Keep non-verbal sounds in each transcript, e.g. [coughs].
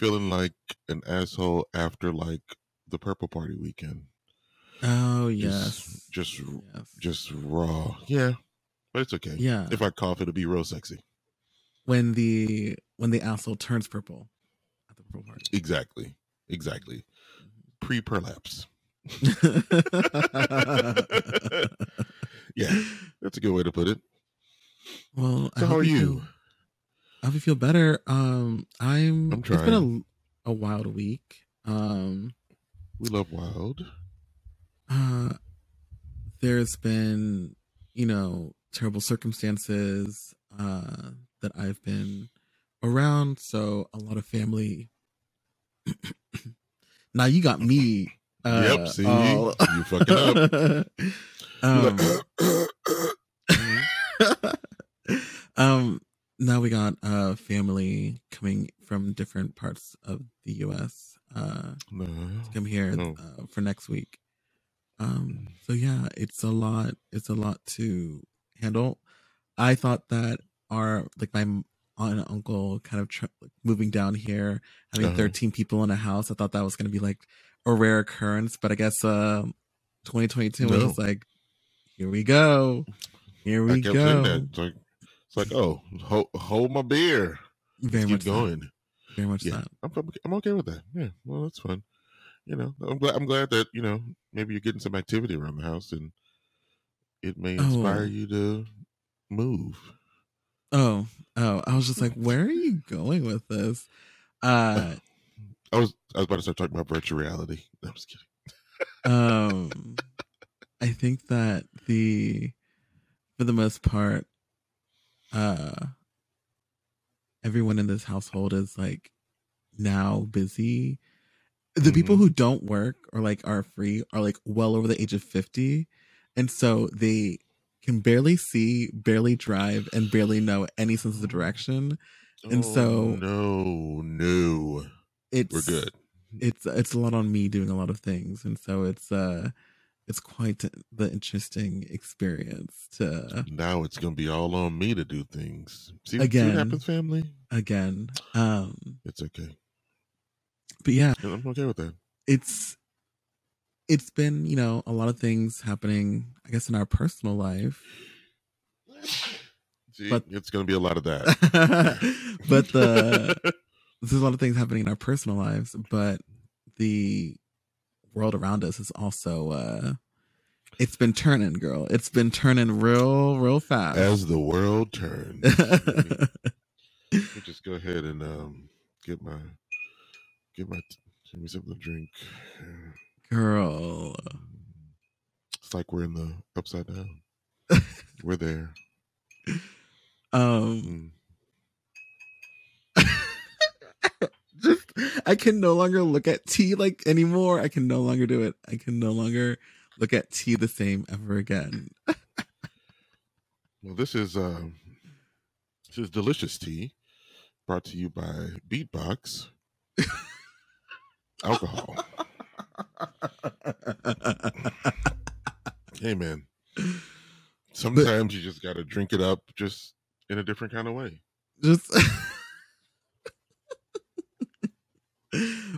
feeling like an asshole after like the purple party weekend. Oh yes. Just just, yes. just raw. Yeah. But it's okay. Yeah. If I cough it'll be real sexy. when the when the asshole turns purple at the purple party. Exactly. Exactly. Pre prolapse. [laughs] [laughs] Yeah. That's a good way to put it. well, I So how are you? you? I hope you feel better. Um, I'm. I'm It's been a, a wild week. Um, We love wild. uh, there's been you know terrible circumstances uh that I've been around. So a lot of family. [coughs] now you got me. Uh, yep, see all- you fucking up. [laughs] um, [coughs] [coughs] [laughs] um now we got uh family coming from different parts of the US uh no. to come here Oh. uh, for next week. Um so yeah, it's a lot it's a lot to handle. I thought that our like my aunt and uncle kind of tr- moving down here having Uh-huh. 13 people in a house, I thought that was going to be like a rare occurrence, but I guess uh 2022 was No. like here we go. Here I we kept go. Like, it's like oh, hold, hold my beer. Very Keep much that. going. Very much Yeah, that. I'm, I'm okay with that. Yeah, well, that's fun. You know, I'm glad I'm glad that you know maybe you're getting some activity around the house and it may inspire Oh. you to move. Oh, oh, I was just like, where are you going with this? Uh [laughs] I was I was about to start talking about virtual reality. I'm just kidding. um I think that the for the most part uh everyone in this household is like now busy. The people Mhm. who don't work or like are free are like well over the age of 50 and so they can barely see, barely drive and barely know any sense of direction. And Oh, so- no, no, It's we're good. it's it's a lot on me doing a lot of things and so it's uh it's quite the interesting experience to Now it's gonna be all on me to do things. See, see Again. what happens, family? again um It's okay. but yeah I'm okay with that. it's it's been you know a lot of things happening i guess in our personal life [laughs] See, But- it's gonna be a lot of that. [laughs] but the [laughs] there's a lot of things happening in our personal lives but the world around us is also uh it's been turning girl it's been turning real real fast as the world turns. [laughs] Let me just go ahead and um get my get my give me something to drink. girl It's like we're in the upside down. [laughs] we're there. um Mm. [laughs] [laughs] just I can no longer look at tea like anymore. I can no longer do it. I can no longer look at tea the same ever again. Well, this is um this is delicious tea brought to you by Beatbox alcohol. [laughs] Hey man, sometimes you just got to drink it up just in a different kind of way. just [laughs]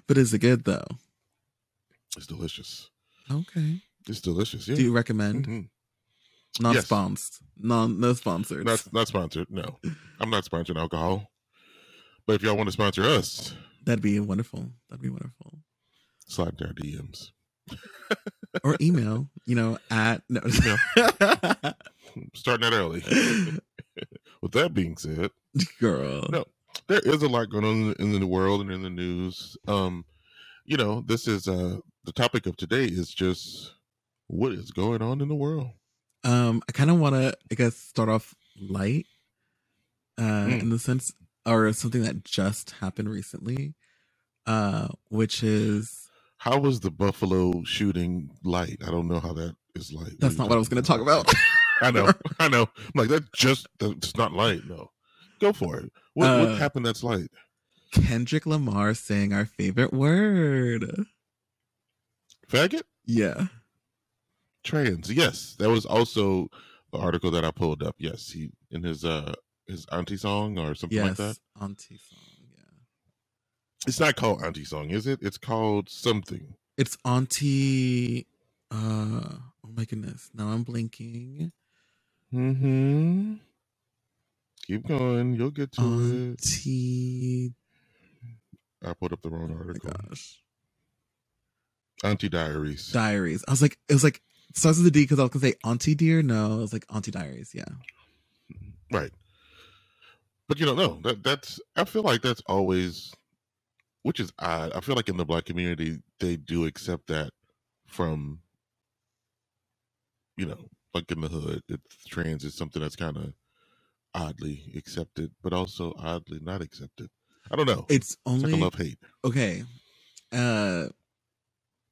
But is it good though? It's delicious. Okay. It's delicious. Yeah. Do you recommend? Mhm. Non Yes. sponsored. Non no sponsored. Not not sponsored. No, I'm not sponsoring alcohol. But if y'all want to sponsor us, That'd be wonderful. That'd be wonderful. slide into our DMs. [laughs] Or email, you know, at no [laughs] Starting that early. [laughs] With that being said, girl. No. There is a lot going on in the world and in the news. Um, you know, this is uh the topic of today is just what is going on in the world. Um, I kind of want to, I guess, start off light, uh, Mm. in the sense, or something that just happened recently, uh, which is How was the Buffalo shooting light? I don't know how that is light. that's not what I was going to talk about. I know, [laughs] I know. I'm like that just that's not light. No, go for it. What, Uh, what happened? That's light. Kendrick Lamar saying our favorite word. Faggot? Yeah. Trans. Yes. That was also the article that I pulled up. Yes. He in his uh his auntie song or something yes. like that. Auntie song. Yeah. It's not called auntie song, is it? It's called something. It's auntie. Uh. Oh my goodness. Now I'm blinking. Mm-hmm. Keep going. You'll get to Auntie. it. I put up the wrong Oh my article. gosh. Auntie Diaries. Diaries. I was like, it was like starts with a D because I was gonna say Auntie Dear. No, it was like Auntie Diaries. Yeah. Right. But you don't know that that's I feel like that's always which is odd. I feel like in the black community they do accept that from you know, like in the hood, it's trans is something that's kind of oddly accepted, but also oddly not accepted. I don't know. It's It's like only a love hate. okay. Uh,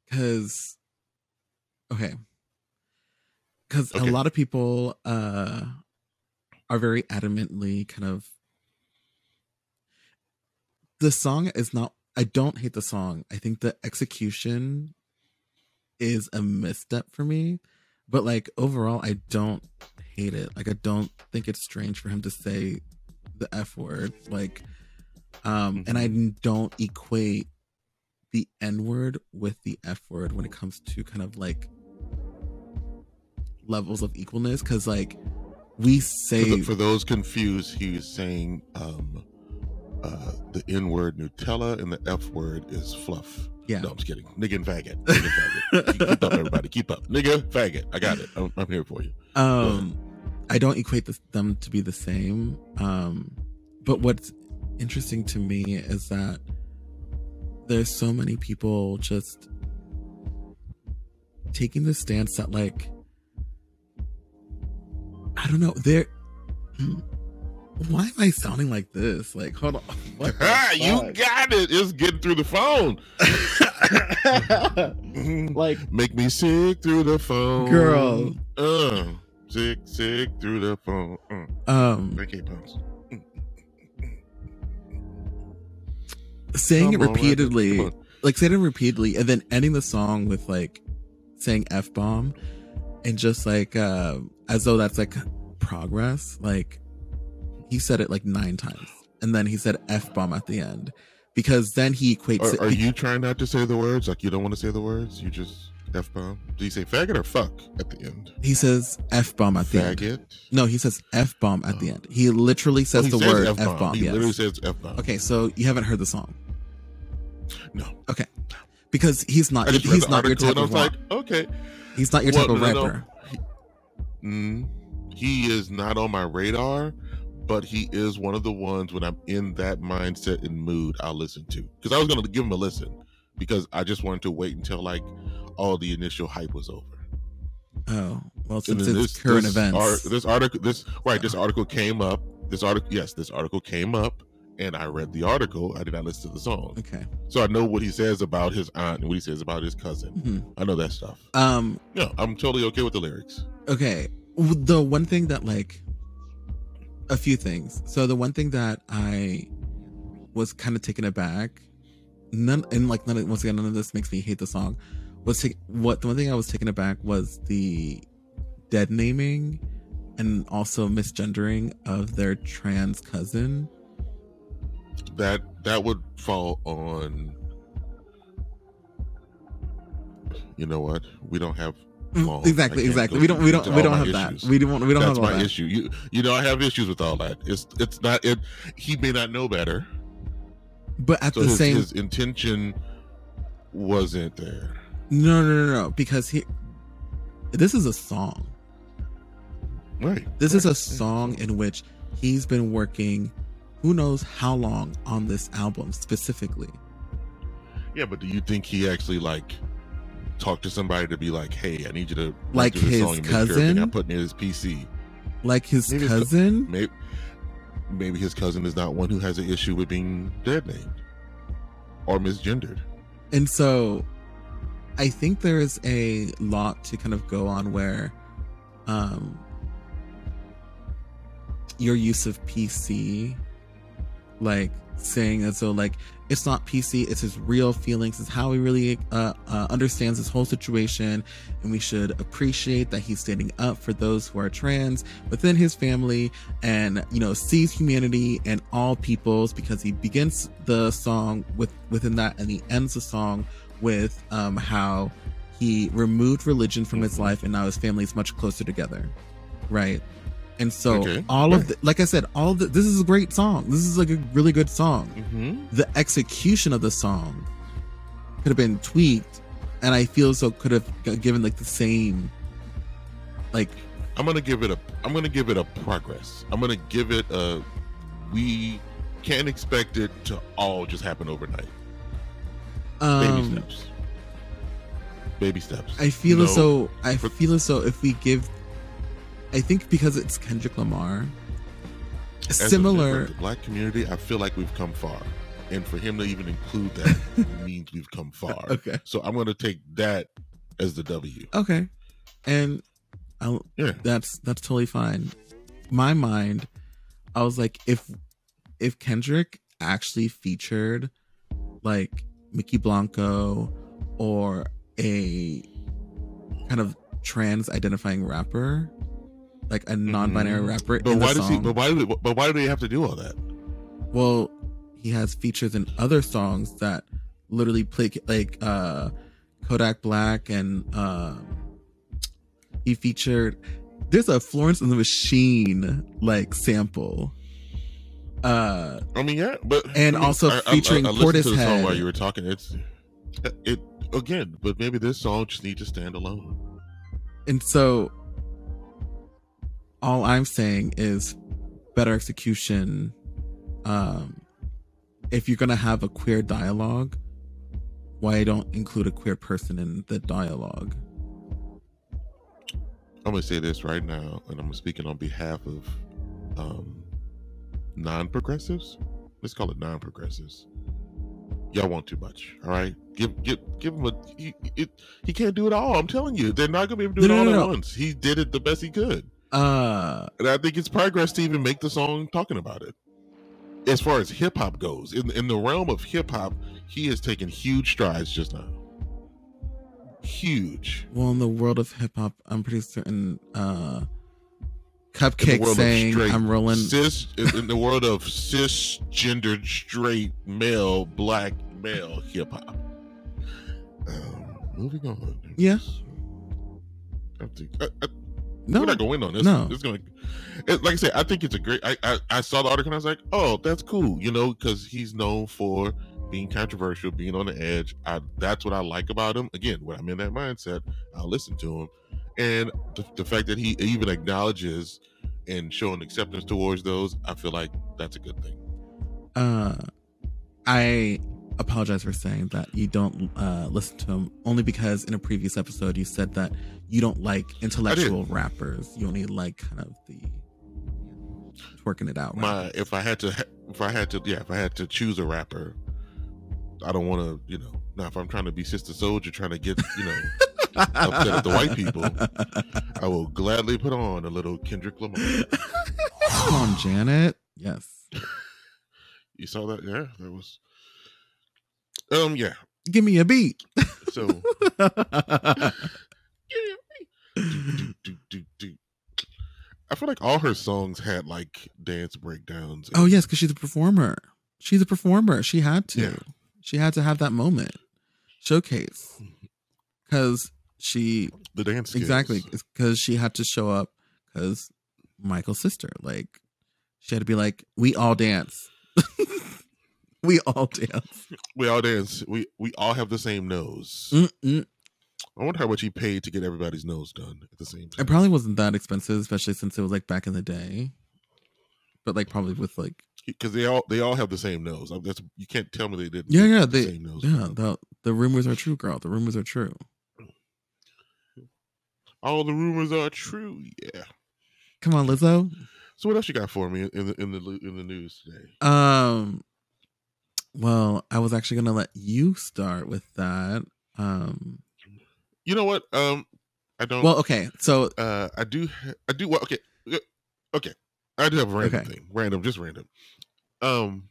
because okay, because Okay. a lot of people uh are very adamantly kind of the song is not. I don't hate the song. I think the execution is a misstep for me, but like overall, I don't hate it. Like I don't think it's strange for him to say the f word. Like, um, and I don't equate the N word with the F word when it comes to kind of like levels of equalness. Cause like we For, say, the- for those confused, he's saying um uh the N word Nutella and the F word is fluff. yeah, No, I'm just kidding. Nigga and faggot. Nigga and faggot. Keep up, everybody. Keep up. Nigga, faggot. I got it. I'm, I'm here for you. [laughs] um, I don't equate this, them to be the same. Um, but what's interesting to me is that there's so many people just taking the stance that like I don't know, they're why am I sounding like this? Like, hold on. [laughs] What the [laughs] you got it. It's getting through the phone. [laughs] like, Make me sick through the phone. Girl. Uh, sick, sick through the phone. Uh, um, Ricky Bones. saying it Come on, repeatedly, like saying it repeatedly, and then ending the song with like saying f bomb, and just like uh, as though that's like progress. Like he said it like nine times, and then he said f bomb at the end, because then he equates it. Are, are [laughs] you trying not to say the words? Like you don't want to say the words? You just F bomb? Do you say faggot or fuck at the end? he says f bomb at the end. Faggot? No, he says f bomb at the end. He literally says Oh, he the says word F-bomb. He Yes. literally says F bomb. Okay, so you haven't heard the song No. Okay. Because he's not. I just read He's not your type of like, okay. He's not your Well, type of no, no, no. rapper. Mm, he is not on my radar, but he is one of the ones when I'm in that mindset and mood, I'll listen to. Because I was going to give him a listen because I just wanted to wait until like all the initial hype was over. Oh well, since it's current this events. ar- this article, this right, this article came up. This article, yes, this article came up, and I read the article. I did not listen to the song, okay. so I know what he says about his aunt and what he says about his cousin. Mhm. I know that stuff. Um. Yeah, I'm totally okay with the lyrics. Okay. The one thing that like, a few things. So the one thing that I was kind of taken aback, none and like none of, once again none of this makes me hate the song. Was take, what the one thing I was taken aback was the dead naming and also misgendering of their trans cousin. That that would fall on. You know what? We don't have mm, Well, exactly, exactly. We don't, we don't, we don't have that. We don't, we don't That's have all my that. issue. You you know I have issues with all that. It's it's not it. He may not know better, But at so the his, same, his intention wasn't there. No, no, no, no, because he, this is a song. Right. This is a song in which he's been working who knows how long on this album specifically. Yeah, but do you think he actually like talked to somebody to be like, "Hey, I need you to Like this his song and make sure cousin? I'm putting in his PC." Like his Maybe cousin? Maybe maybe his cousin is not one who has an issue with being dead named or misgendered. And so I think there is a lot to kind of go on where um your use of PC like saying as though like it's not PC, it's his real feelings, it's how he really uh, uh, understands this whole situation, and we should appreciate that he's standing up for those who are trans within his family, and you know sees humanity and all peoples because he begins the song with within that, and he ends the song with um, how he removed religion from his life, and now his family is much closer together, right? And so Okay. all of the, like I said, all the this is a great song. This is like a really good song. Mm-hmm. The execution of the song could have been tweaked, and I feel so could have given like the same, like I'm gonna give it a. I'm gonna give it a progress. I'm gonna give it a. We can't expect it to all just happen overnight. Baby um, steps. Baby steps. I feel You as though I for- feel as though if we give, I think because it's Kendrick Lamar, as similar. member of the black community, I feel like we've come far, and for him to even include that [laughs] means we've come far. Okay. So I'm gonna take that as the W. Okay, and I'll, Yeah. that's that's totally fine. My mind, I was like, if if Kendrick actually featured like Mykki Blanco or a kind of trans identifying rapper, like a non-binary Mhm. rapper But why does he? But why? Do, but why do they have to do all that? well, he has features in other songs that literally play like uh Kodak Black and um he featured there's a Florence and the Machine like sample. Uh I mean, yeah, but And I mean, also I- I- featuring I, I, listened to the Portishead. song while you were talking. It's it again, but maybe this song just needs to stand alone. and so all I'm saying is better execution um if you're gonna have a queer dialogue, why don't include a queer person in the dialogue? I'm gonna say this right now, and I'm speaking on behalf of um, non-progressives. Let's call it non-progressives. Y'all want too much, all right? Give give give him a he, it, he can't do it all. I'm telling you, they're not gonna be able to do No, it all no, at no. once. He did it the best he could, Uh and I think it's progress to even make the song talking about it. As far as hip hop goes, in in the realm of hip hop, he has taken huge strides just now. Huge. well in the world of hip hop, I'm pretty certain uh Cupcake saying straight I'm rolling cis in in the world of cisgendered straight male black male hip hop. Um, moving on. Yeah. I think I, I, No we're not gonna win on this. No. It's gonna. It, like I said, I think it's a great. I, I I saw the article and I was like, oh, that's cool. You know, because he's known for being controversial, being on the edge. I that's what I like about him. Again, when I'm in that mindset, I'll listen to him, and the, the fact that he even acknowledges and showing acceptance towards those, I feel like that's a good thing. uh I apologize for saying that you don't uh listen to him only because in a previous episode you said that you don't like intellectual rappers. You only like kind of the twerking it out. My if I had to if I had to yeah if I had to choose a rapper, I don't want to you know now if I'm trying to be Sister Soldier trying to get you know [laughs] upset at the white people. [laughs] I will gladly put on a little Kendrick Lamar. Come on, Janet. Yes. You saw that? Yeah, that was. Um. Yeah. Give me a beat. So. [laughs] I feel like all her songs had like dance breakdowns. oh yes, because she's a performer. She's a performer. She had to. Yeah. She had to have that moment, showcase, because she the dance skills. exactly because she had to show up because Michael's sister. Like she had to be like, we all dance. [laughs] we all dance. We all dance. We we all have the same nose. Mm-mm. I wonder how much he paid to get everybody's nose done at the same time. It probably wasn't that expensive, especially since it was like back in the day. But like probably with like because they all they all have the same nose. Like, That's you can't tell me they didn't. yeah yeah the they same nose. yeah the the rumors are true, girl. The rumors are true. All the rumors are true. Yeah. Come on, Lizzo. So what else you got for me in the in the in the news today? Um, well, I was actually gonna let you start with that. Um, You know what? Um, I don't. well, okay, so uh, I do. I do. Well, okay. uh, Okay. I do have a random Okay. thing. Random, just random. Um,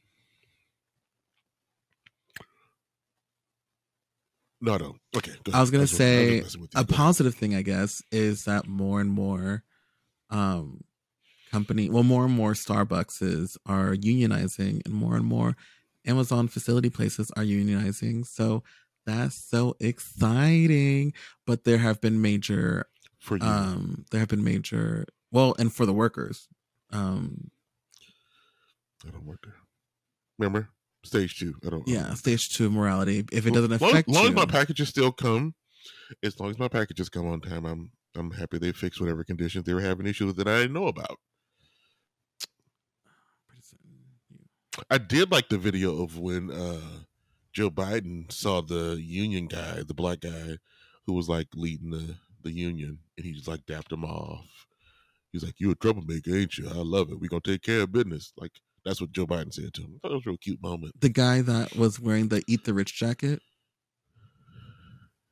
No, I don't. Okay. I was gonna That's say, a positive thing i guess is that more and more um company well more and more starbuckses are unionizing and more and more amazon facility places are unionizing so that's so exciting but there have been major for you. um there have been major well and for the workers um I don't work there. Remember stage two. I don't. Yeah stage two morality if it doesn't long- affect As long you as my packages still come, as long as my packages come on time, I'm I'm happy they fixed whatever conditions they were having issues that I didn't know about. I did like the video of when uh Joe Biden saw the union guy, the black guy who was like leading the the union, and he just like dapped him off. He's like, "You a troublemaker, ain't you? I love it. We gonna take care of business." Like that's what Joe Biden said to him. I thought it was a real cute moment. the guy that was wearing the eat the rich jacket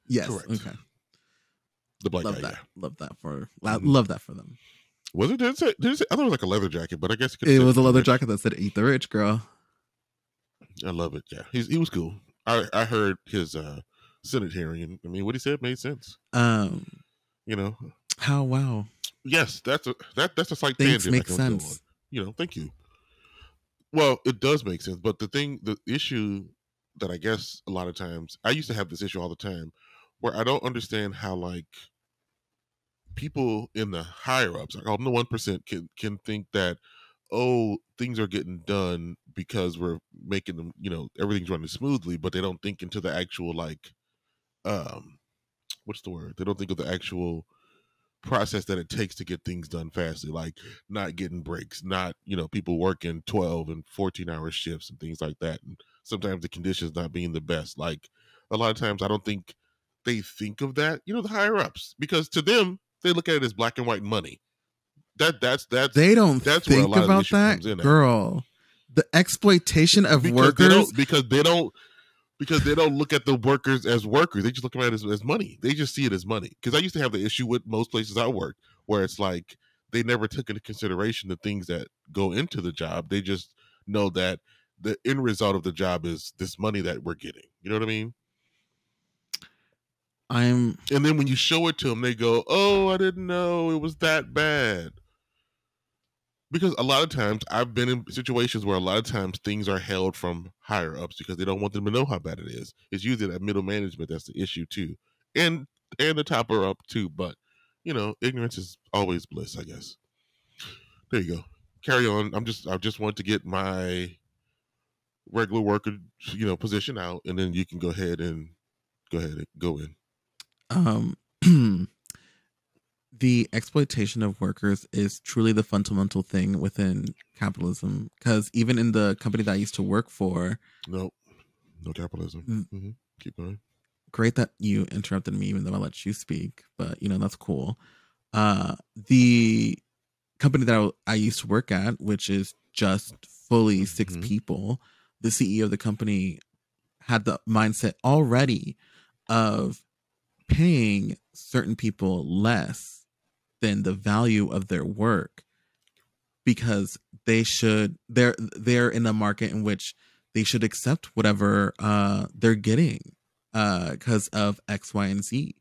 yes Correct. okay The black love guy. that yeah. love that for Mhm. love that for them Was it? Did it say? Did it say? I thought it was like a leather jacket, but I guess could it was a leather rich. jacket that said eat the rich girl I love it. Yeah, he's he was cool. I I heard his uh Senate hearing, and I mean, what he said made sense. um You know, how wow yes, that's a that that's a slight things tangent. I make can go on. sense You know, thank you. Well, it does make sense, but the thing, the issue that I guess a lot of times I used to have this issue all the time, where I don't understand how like people in the higher ups, like I'm the one percent, can can think that oh things are getting done because we're making them, you know, everything's running smoothly, but they don't think into the actual like, um, what's the word? They don't think of the actual process that it takes to get things done fastly like not getting breaks not you know people working 12 and 14 hour shifts and things like that and sometimes the conditions not being the best like a lot of times i don't think they think of that you know the higher ups because to them they look at it as black and white money that that's that's they don't That's think lot of the about that comes in at. girl the exploitation of because they workers don't because they don't because they don't look at the workers as workers. They just look at it as, as money. They just see it as money. Because I used to have the issue with most places I worked where it's like they never took into consideration the things that go into the job. They just know that the end result of the job is this money that we're getting. You know what I mean? i'm And then when you show it to them, they go, "Oh, I didn't know it was that bad." Because a lot of times I've been in situations where a lot of times things are held from higher ups because they don't want them to know how bad it is. It's usually that middle management that's the issue too, and and the topper up too. But you know, ignorance is always bliss, I guess. There you go. Carry on. I'm just I just want to get my regular worker, you know, position out, and then you can go ahead and go ahead and go in. um the exploitation of workers is truly the fundamental thing within capitalism because even in the company that i used to work for No, no capitalism. Mm. hmm Keep going. great that you interrupted me even though i let you speak but you know that's cool uh the company that i, I used to work at which is just fully 6 Mhm. people the ceo of the company had the mindset already of paying certain people less than the value of their work because they should they're they're in a market in which they should accept whatever uh they're getting uh because of x y and z.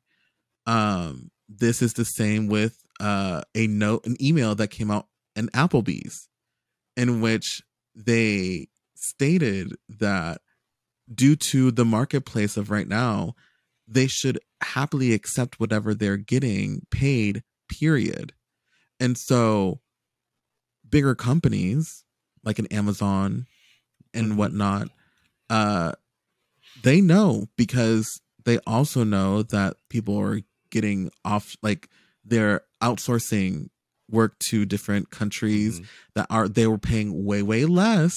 Um this is the same with uh a note an email that came out in applebee's in which they stated that due to the marketplace of right now they should happily accept whatever they're getting paid period and so bigger companies like an amazon and Mhm. whatnot uh they know because they also know that people are getting off like they're outsourcing work to different countries Mhm. that are they were paying way way less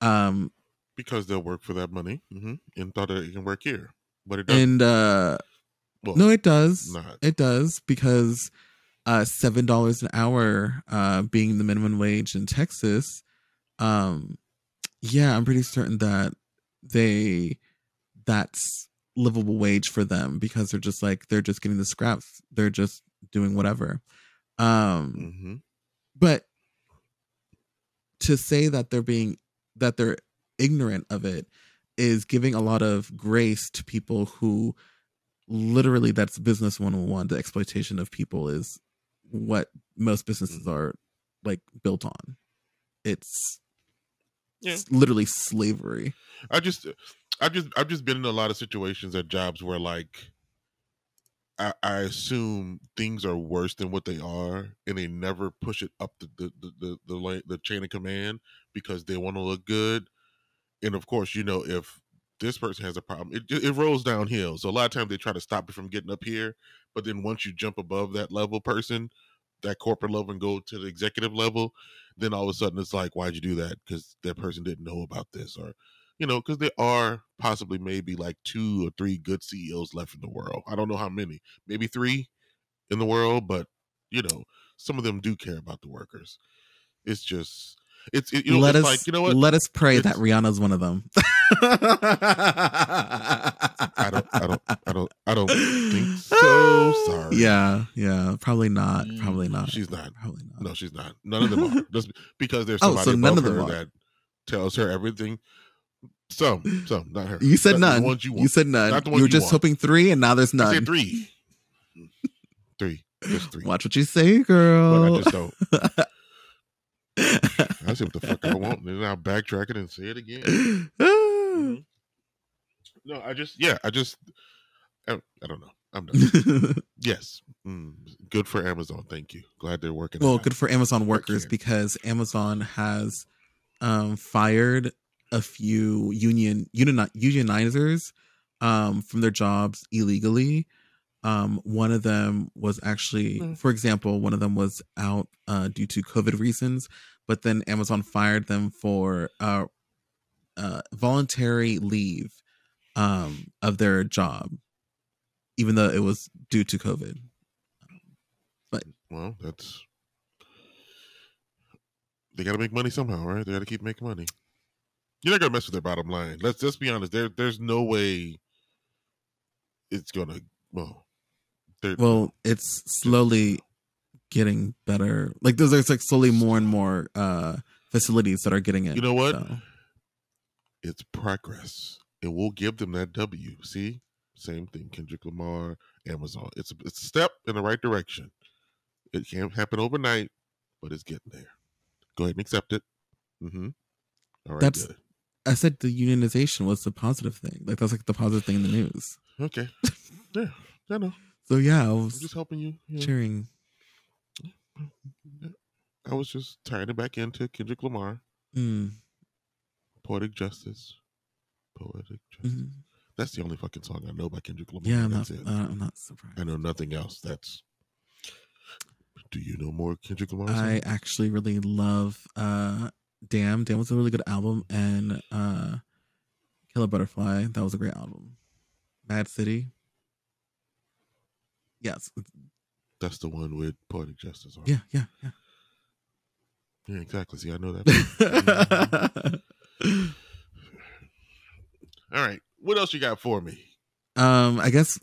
um Because they'll work for that money hmm and thought that it can work here. But it doesn't. and uh well, no it does. not. it does because uh seven dollars an hour uh being the minimum wage in texas um yeah i'm pretty certain that they that's livable wage for them because they're just like they're just getting the scraps. They're just doing whatever. Um hmm but to say that they're being that they're ignorant of it is giving a lot of grace to people who literally that's business 101 the exploitation of people is what most businesses Mhm. are like built on it's, Yeah. it's literally slavery I just, I just, I've just been in a lot of situations at jobs where like, I, I assume things are worse than what they are, and they never push it up the the the the, the, the chain of command because they want to look good. And of course, you know if this person has a problem, it it rolls downhill. So a lot of times they try to stop it from getting up here, but then once you jump above that level person, that corporate level, and go to the executive level, then all of a sudden it's like, why'd you do that? Because that person didn't know about this, or you know, because there are possibly maybe like two or three good CEOs left in the world. I don't know how many, maybe three in the world, but you know, some of them do care about the workers. It's just, it's it, you know, let it's us like you know what? let us pray that It's- rihanna's one of them [laughs] I don't, I don't, I don't, I don't think [laughs] so. Sorry. yeah yeah probably not probably Mm, not She's not. probably not No, she's not. None of them are. [laughs] Just because there's Oh, somebody so none of them are. that tells her everything. Some, some, not her. you said That's none you you, said none Not the you were you just want. hoping three and now there's I none said three. [laughs] Three. Just three. watch what you say But I girl just don't. I what the fuck I want, and then I'll backtrack it and say it again. Mhm. No, I just, yeah, I just, I, I don't know. I'm done. [laughs] yes, mm, good for Amazon. Thank you. Glad they're working. well out. good for amazon workers because amazon has um fired a few union union unionizers um from their jobs illegally um one of them was actually Mm. for example one of them was out uh due to covid reasons but then amazon fired them for uh uh voluntary leave um of their job even though it was due to covid But Well, that's they got to make money somehow, right? They got to keep making money. You're not gonna mess with their bottom line. Let's just be honest. There, there's no way it's gonna. Well, well it's slowly getting better like there's, there's like slowly more and more uh facilities that are getting it You know what? so. It's progress, and we'll give them that W. See, same thing. Kendrick Lamar, Amazon. It's a, it's a step in the right direction. It can't happen overnight, but it's getting there. Go ahead and accept it. Mm-hmm. All right. That's- good. i said the unionization was the positive thing like that's like the positive thing in the news Okay. [laughs] yeah, I know. so yeah i I'm was just helping you. you know. cheering I was just tying it back into Kendrick Lamar, mm, Poetic Justice. Poetic Justice. mhm. That's the only fucking song I know by Kendrick Lamar. yeah i'm not uh, i'm not surprised I know nothing else. That's. Do you know more Kendrick Lamar? i actually really love uh damn damn was a really good album and uh killer butterfly that was a great album Mad city yes That's the one with Poetic Justice on. yeah yeah yeah Yeah, exactly. See, I know that. [laughs] All right. What else you got for me? um, I guess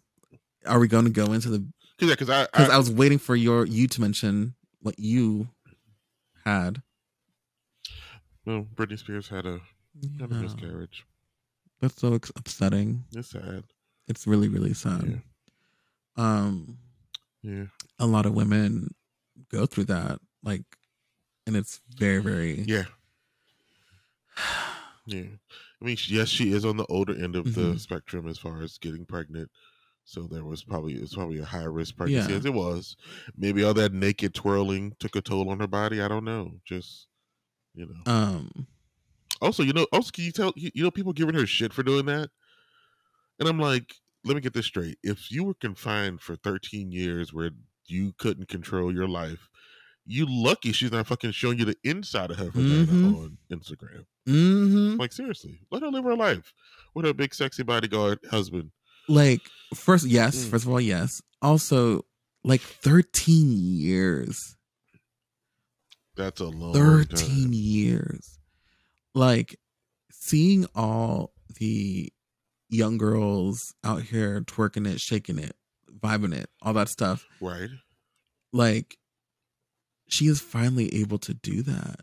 are we going to go into the Cause, yeah, cause I, because I, I was waiting for your you to mention what you had. well, Britney Spears had a had a Yeah, miscarriage. that's so upsetting. It's sad. It's really really sad. Um, Yeah. a lot of women go through that, like, and it's very very Yeah. [sighs] Yeah. I mean, yes, she is on the older end of the Mhm. spectrum as far as getting pregnant. So there was probably it's probably a high risk pregnancy Yeah. as it was. Maybe all that naked twirling took a toll on her body. I don't know. Just you know. um Also, you know, also can you tell you know people giving her shit for doing that? And I'm like, let me get this straight. If you were confined for 13 years where you couldn't control your life, you lucky she's not fucking showing you the inside of her Mhm. on Instagram. mhm. Like seriously, let her live her life with her big sexy bodyguard husband. like first yes, Mm. first of all yes. Also, like thirteen years. That's a long 13 time. years like seeing all the young girls out here twerking it shaking it vibing it all that stuff right? like she is finally able to do that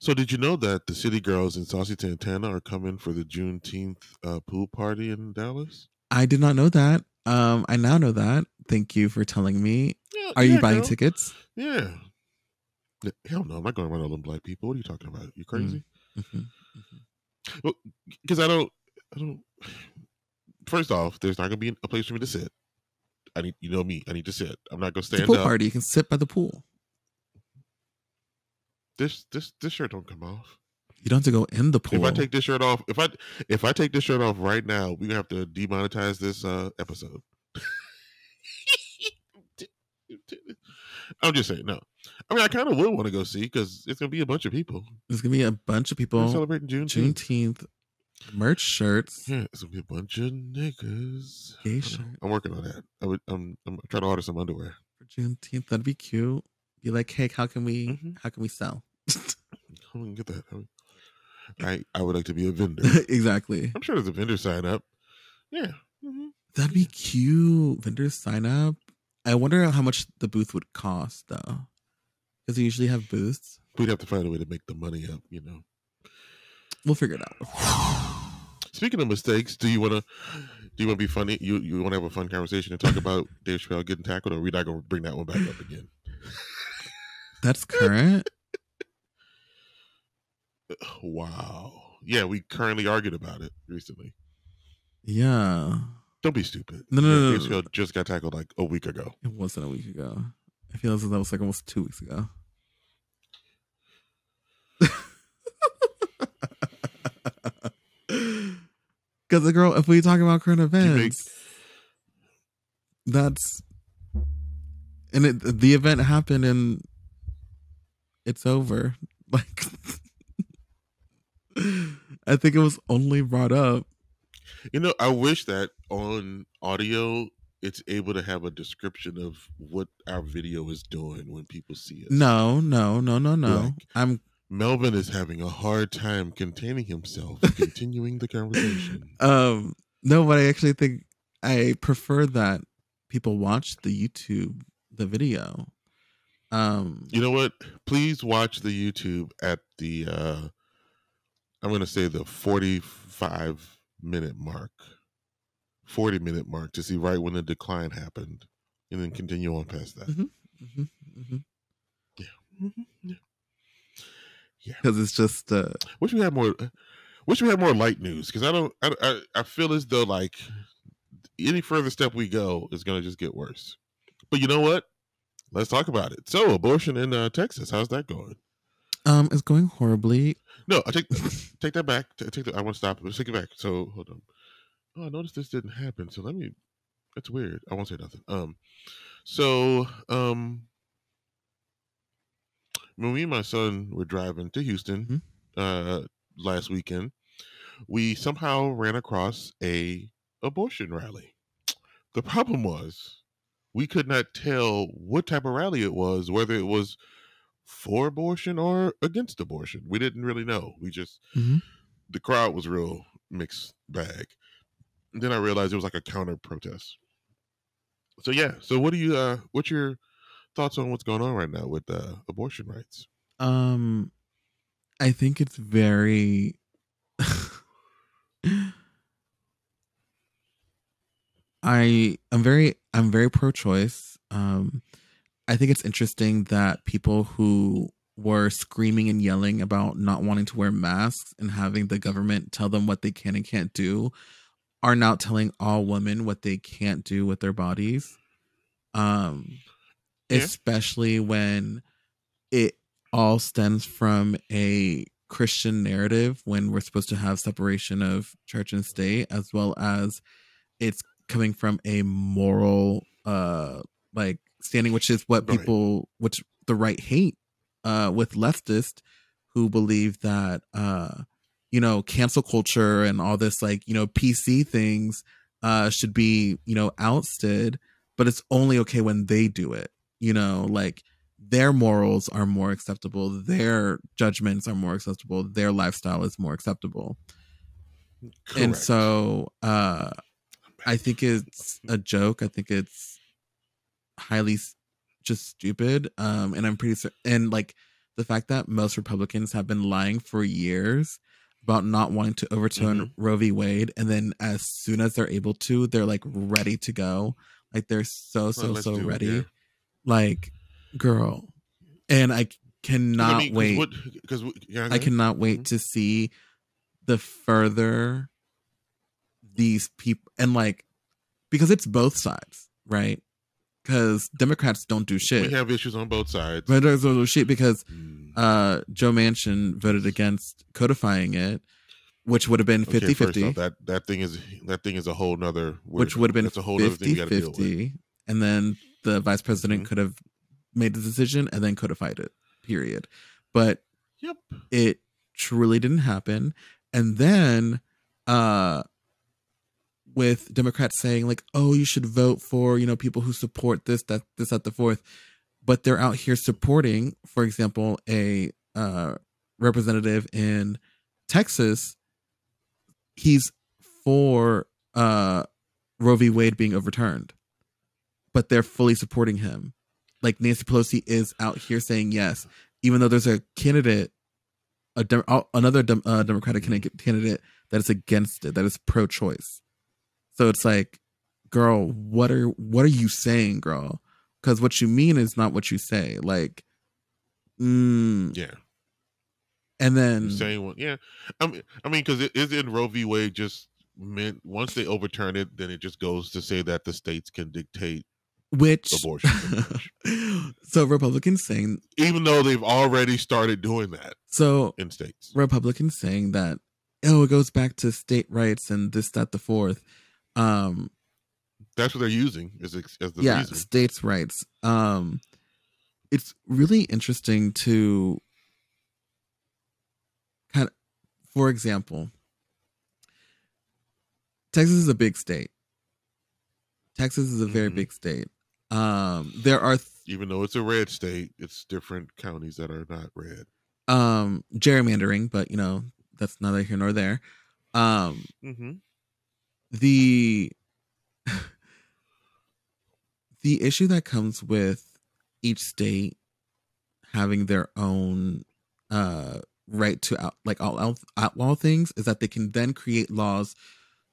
So did you know that the City Girls in Saucy Santana are coming for the Juneteenth uh, pool party in Dallas? I did not know that. Um, I now know that. Thank you for telling me. Yeah, Are you buying girl. tickets? Yeah. Yeah, Hell no, I'm not going around all them black people. What are you talking about? You crazy? Mhm. Because I don't, I don't. [sighs] First off, there's not gonna be a place for me to sit. I need, you know me. I need to sit. I'm not gonna It's a stand pool up. party. You can sit by the pool. This, this, this shirt don't come off. You don't have to go in the pool. If I take this shirt off, if I, if I take this shirt off right now, we gonna have to demonetize this uh episode. [laughs] I'm just saying, no. I mean, I kind of would want to go see because it's gonna be a bunch of people. There's gonna be a bunch of We're people celebrating June. Juneteenth merch shirts. Yeah, it's gonna be a bunch of niggas. Gay shirt. I'm working on that. I would. I'm. I'm trying to order some underwear. for Juneteenth. That'd be cute. Be like, hey, how can we Mhm. how can we sell? I can get that. [laughs] I, would- I would like to be a vendor. [laughs] exactly. I'm sure there's a vendor sign up. Yeah. hmm That'd be cute. Vendors sign up. I wonder how much the booth would cost though. Because they usually have booths. We'd have to find a way to make the money up. You know. We'll figure it out. [sighs] [laughs] Speaking of mistakes, do you want to do you want to be funny? You you want to have a fun conversation and talk about [laughs] Dave Chappelle getting tackled, or we're not going to bring that one back up again? That's current. [laughs] Wow. Yeah, we currently argued about it recently. yeah. Don't be stupid. No, no, Yeah, no, no, Dave. Chappelle just got tackled like a week ago. It wasn't a week ago. I feel as though that was like almost two weeks ago. Because the girl, if we talk about current events, that's and it, the event happened and it's over. [laughs] Like, I think it was only brought up. You know, I wish that on audio it's able to have a description of what our video is doing when people see it. No, no, no, no, no. Like- I'm Melvin is having a hard time containing himself, [laughs] continuing the conversation. Um, no, but I actually think I prefer that people watch the YouTube, the video. Um, You know what? Please watch the YouTube at the uh I'm going to say the 45 minute mark. 40 minute mark to see right when the decline happened and then continue on past that. mhm, mhm, mhm. Mhm, yeah. Because it's just uh, Wish we had more wish we had more light news cuz I don't I, I I feel as though like any further step we go is going to just get worse. But you know what? Let's talk about it. So, abortion in uh, Texas, how's that going? um, it's going horribly. No, I take [coughs] take that back. Ta- Take the, I want to stop. Let's take it back. So hold on. Oh, I noticed this didn't happen. So let me. That's weird. I won't say nothing. Um, so um, when me and my son were driving to Houston uh last weekend, we somehow ran across a abortion rally. The problem was we could not tell what type of rally it was, whether it was for abortion or against abortion. We didn't really know. We just Mhm. the crowd was real mixed bag. And then I realized it was like a counter protest. So yeah. So what do you uh what's your thoughts on what's going on right now with uh abortion rights? Um, I think it's very. [laughs] I I'm very I'm very pro-choice. Um, I think it's interesting that people who were screaming and yelling about not wanting to wear masks and having the government tell them what they can and can't do are now telling all women what they can't do with their bodies. Um, Yeah. especially when it all stems from a Christian narrative when we're supposed to have separation of church and state, as well as it's coming from a moral uh like standing, which is what Right. people which the right hate uh with leftists who believe that uh you know cancel culture and all this like you know PC things uh should be you know ousted, but it's only okay when they do it. You know, like their morals are more acceptable, their judgments are more acceptable, their lifestyle is more acceptable. And so uh I think it's a joke. I think it's highly just stupid. Um and I'm pretty and like the fact that most Republicans have been lying for years about not wanting to overturn Mhm. Roe v. Wade, and then as soon as they're able to, they're like ready to go. Like they're so so let's so it, ready. yeah. Like, girl, and i cannot I mean, wait. Because yeah, I cannot wait Mhm. to see the further these people and like because it's both sides, right? Because Democrats don't do shit we have issues on both sides. But there's no shit because Mm. uh Joe Manchin voted against codifying it, which would have been Okay, 50 first 50, off, that that thing is that thing is a whole nother which would have been That's a whole other thing 50 you got to deal with. 50. And then the vice president Mhm. could have made the decision and then codified it, period. But Yep. it truly didn't happen. And then uh with Democrats saying like, oh, you should vote for, you know, people who support this, that, this, that, the fourth. But they're out here supporting, for example, a uh representative in Texas. He's for uh Roe v. Wade being overturned. But they're fully supporting him. Like Nancy Pelosi is out here saying yes, even though there's a candidate a dem- uh, another dem- uh, Democratic candidate candidate that is against it, that is pro-choice. So it's like, girl, what are what are you saying, girl? Because what you mean is not what you say. Like, mm, Yeah. and then You're saying. Yeah. I mean, I mean, because it is in Roe v. Wade just meant once they overturn it, then it just goes to say that the states can dictate which abortion. [laughs] so Republicans saying even though they've already started doing that so in states. Republicans saying that oh it goes back to state rights and this that the fourth. Um, That's what they're using as as the yeah reason. states rights um it's really interesting to kind of for example texas is a big state texas is a very Mhm. big state um there are th- Even though it's a red state, it's different counties that are not red. um gerrymandering but you know that's neither here nor there um Mm-hmm. the [laughs] the issue that comes with each state having their own uh right to out, like outlaw, outlaw things is that they can then create laws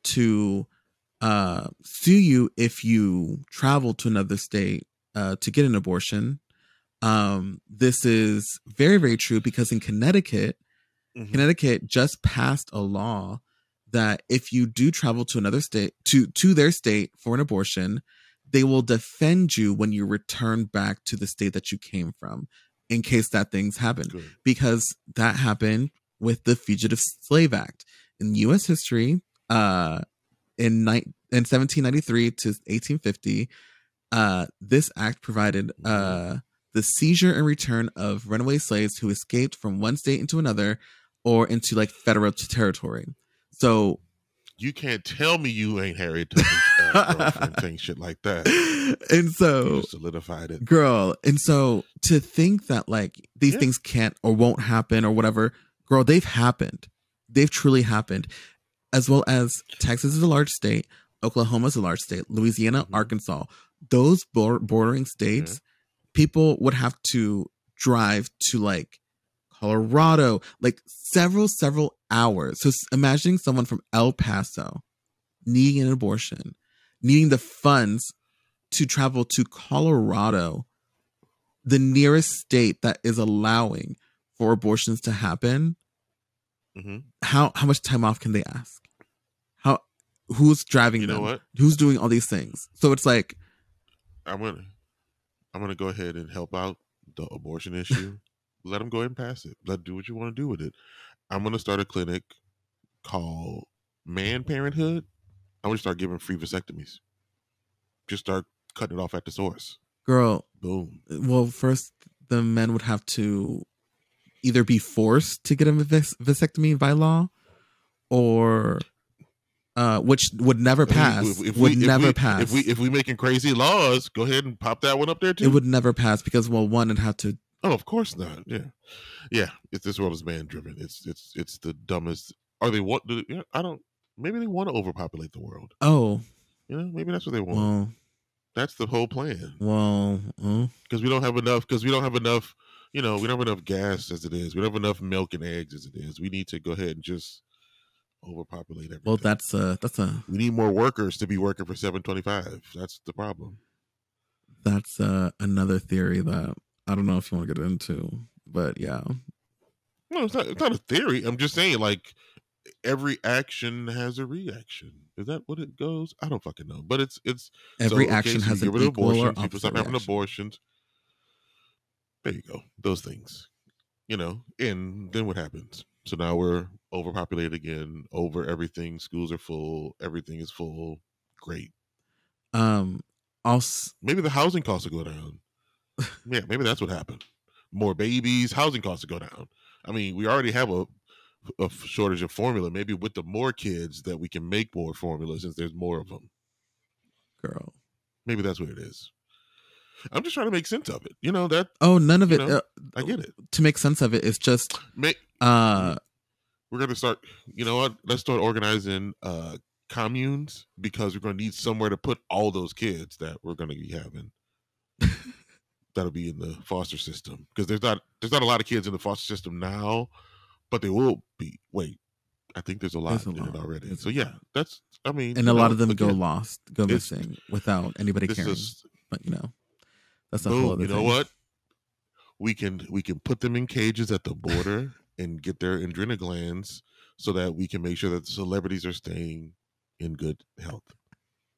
to uh sue you if you travel to another state uh to get an abortion um this is very very true because in Connecticut Mhm. Connecticut just passed a law that if you do travel to another state to to their state for an abortion, they will defend you when you return back to the state that you came from in case that things happen Good. because that happened with the Fugitive Slave Act in US history uh in ni- in 1793 to 1850 uh this act provided uh the seizure and return of runaway slaves who escaped from one state into another or into like federal territory. So, You can't tell me you ain't Harriet Tubman's uh, [laughs] shit like that. and so, just solidified it. girl, and so to think that like these Yeah. things can't or won't happen or whatever, girl, they've happened. They've truly happened. As well as Texas is a large state, Oklahoma is a large state, Louisiana, Mhm. Arkansas, those bor- bordering states, people would have to drive to like Colorado, like several, several hours. So imagining someone from El Paso needing an abortion, needing the funds to travel to Colorado, the nearest state that is allowing for abortions to happen. hmm How how much time off can they ask? Who's driving You know what? Who's doing all these things? So it's like I'm gonna I'm gonna go ahead and help out the abortion issue. [laughs] Let them go ahead and pass it. Let do what you want to do with it. I'm gonna start a clinic called Man Parenthood. I'm gonna start giving free vasectomies. Just start cutting it off at the source. girl, Boom. well, first the men would have to either be forced to get a vas- vasectomy by law, or uh, which would never pass. If- if would we- if never we- pass. If we if we making crazy laws, go ahead and pop that one up there too. it would never pass because well, one would have to. Oh, of course not. Yeah, yeah. It's this world is man driven. It's it's it's the dumbest. Are they want? do- yeah, I don't. Maybe they want to overpopulate the world. Oh You know, maybe that's what they want. well, That's the whole plan. well, uh, Because we don't have enough. Because we don't have enough you know, we don't have enough gas as it is. We don't have enough milk and eggs as it is. We need to go ahead and just overpopulate everything. Well, that's a that's a we need more workers to be working for seven twenty five. That's the problem. That's uh, another theory that I don't know if you want to get into, but yeah. No, it's not. It's not a theory. I'm just saying, like every action has a reaction. Is that what it goes? I don't fucking know. But it's it's every so, action okay, so has an equal abortion, or people stop having abortions. There you go. Those things, you know. And then what happens? So now we're overpopulated again. Over everything. Schools are full. Everything is full. Great. Um. Also, maybe the housing costs will go down. yeah, maybe that's what happened. More babies, housing costs will go down. I mean, we already have a a shortage of formula. Maybe with the more kids that we can make more formula since there's more of them. Girl, maybe that's what it is. I'm just trying to make sense of it. You know that. Oh, none of it. Know, uh, I get it. To make sense of it, it's just. Make, uh, we're gonna start. You know what? Let's start organizing uh communes because we're gonna need somewhere to put all those kids that we're gonna be having. [laughs] That'll be in the foster system because there's not there's not a lot of kids in the foster system now but they will be. Wait, I think there's a lot there's a in lot. it already. There's so yeah, that's. I mean, and a know, lot of them again, go lost, go missing without anybody caring. Is, but you know, that's a boom, whole other. You know thing. what? We can we can put them in cages at the border and get their adrenal glands so that we can make sure that the celebrities are staying in good health.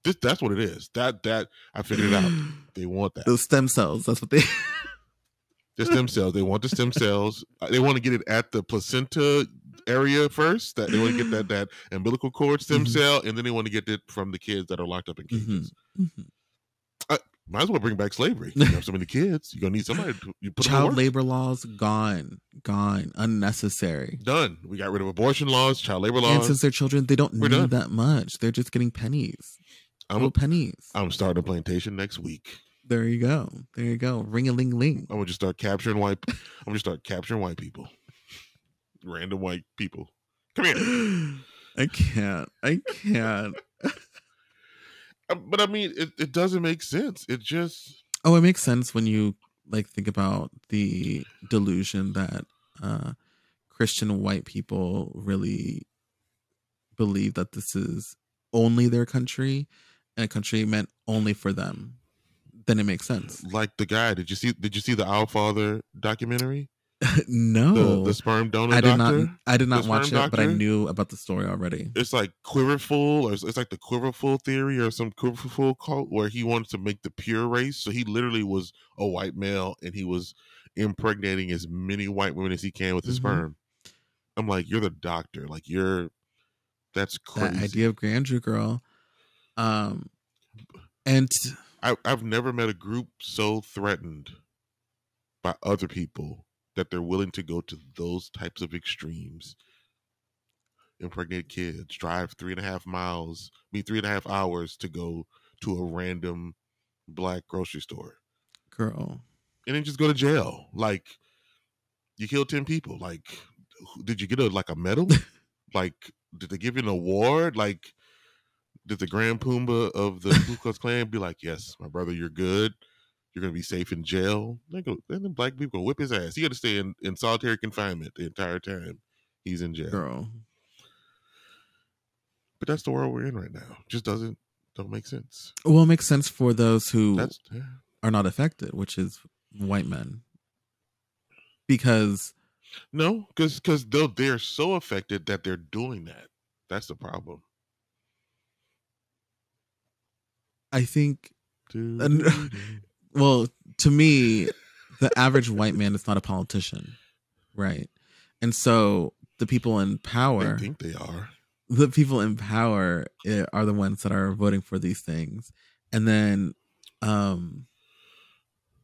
This, that's what it is. That that I figured it out. [gasps] They want that. Those stem cells. That's what they. [laughs] the stem cells. They want the stem cells. Uh, they want to get it at the placenta area first. That they want to get that [gasps] that umbilical cord stem mm-hmm. cell, and then they want to get it from the kids that are locked up in mm-hmm. cages. Mm-hmm. Uh, might as well bring back slavery. You have so many kids, you're gonna need somebody. To, you put child labor laws gone, gone, unnecessary. Done. We got rid of abortion laws, child labor laws. And since they're children, they don't We're need done. that much. They're just getting pennies. I'm, Little pennies. I'm starting a plantation next week. There you go. There you go. Ring a ling ling. I'm gonna just start capturing white. I'm gonna start capturing white people. Random white people. Come here. [gasps] I can't. I can't. [laughs] Uh, but I mean, it, it doesn't make sense. It just. Oh, it makes sense when you like think about the delusion that uh Christian white people really believe that this is only their country and a country meant only for them then it makes sense. Like the guy, did you see? Did you see the Our Father documentary? [laughs] no, the, the, sperm donor. I did doctor? not. I did not watch it, doctor? but I knew about the story already. It's like Quiverful, or it's like the Quiverful theory, or some Quiverful cult, where he wanted to make the pure race. So he literally was a white male, and he was impregnating as many white women as he can with his mm-hmm. sperm. I'm like, you're the doctor. Like you're. That's crazy. That idea of grandeur, girl. Um, and I, I've never met a group so threatened by other people that they're willing to go to those types of extremes. Impregnate kids, drive three and a half miles, me three and a half hours to go to a random black grocery store. Girl. And then just go to jail. Like you killed 10 people. Like did you get a like a medal? [laughs] like did they give you an award? Like did the Grand Poobah of the Ku Klux Klan be like, "Yes, my brother, you're good. You're gonna be safe in jail." They go, and then black people go whip his ass. He got to stay in, in solitary confinement the entire time he's in jail. Girl. But that's the world we're in right now. Just doesn't don't make sense. Well, it makes sense for those who yeah. are not affected, which is white men, because no, because because they're they're so affected that they're doing that. That's the problem. I think, well, to me, the average white man is not a politician, right? And so the people in power, I think they are. The people in power eh, are the ones that are voting for these things, and then, um,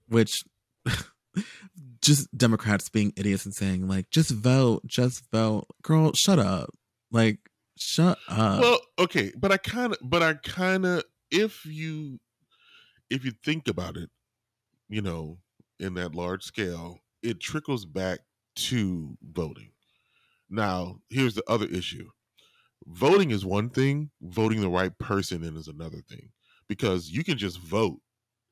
which [laughs] just Democrats being idiots and saying like, just vote, just vote, girl, shut up, like, shut up. Well, okay, but I kind of, but I kind of if you if you think about it, you know, in that large scale, it trickles back to voting. Now, here's the other issue. Voting is one thing, voting the right person in is another thing. Because you can just vote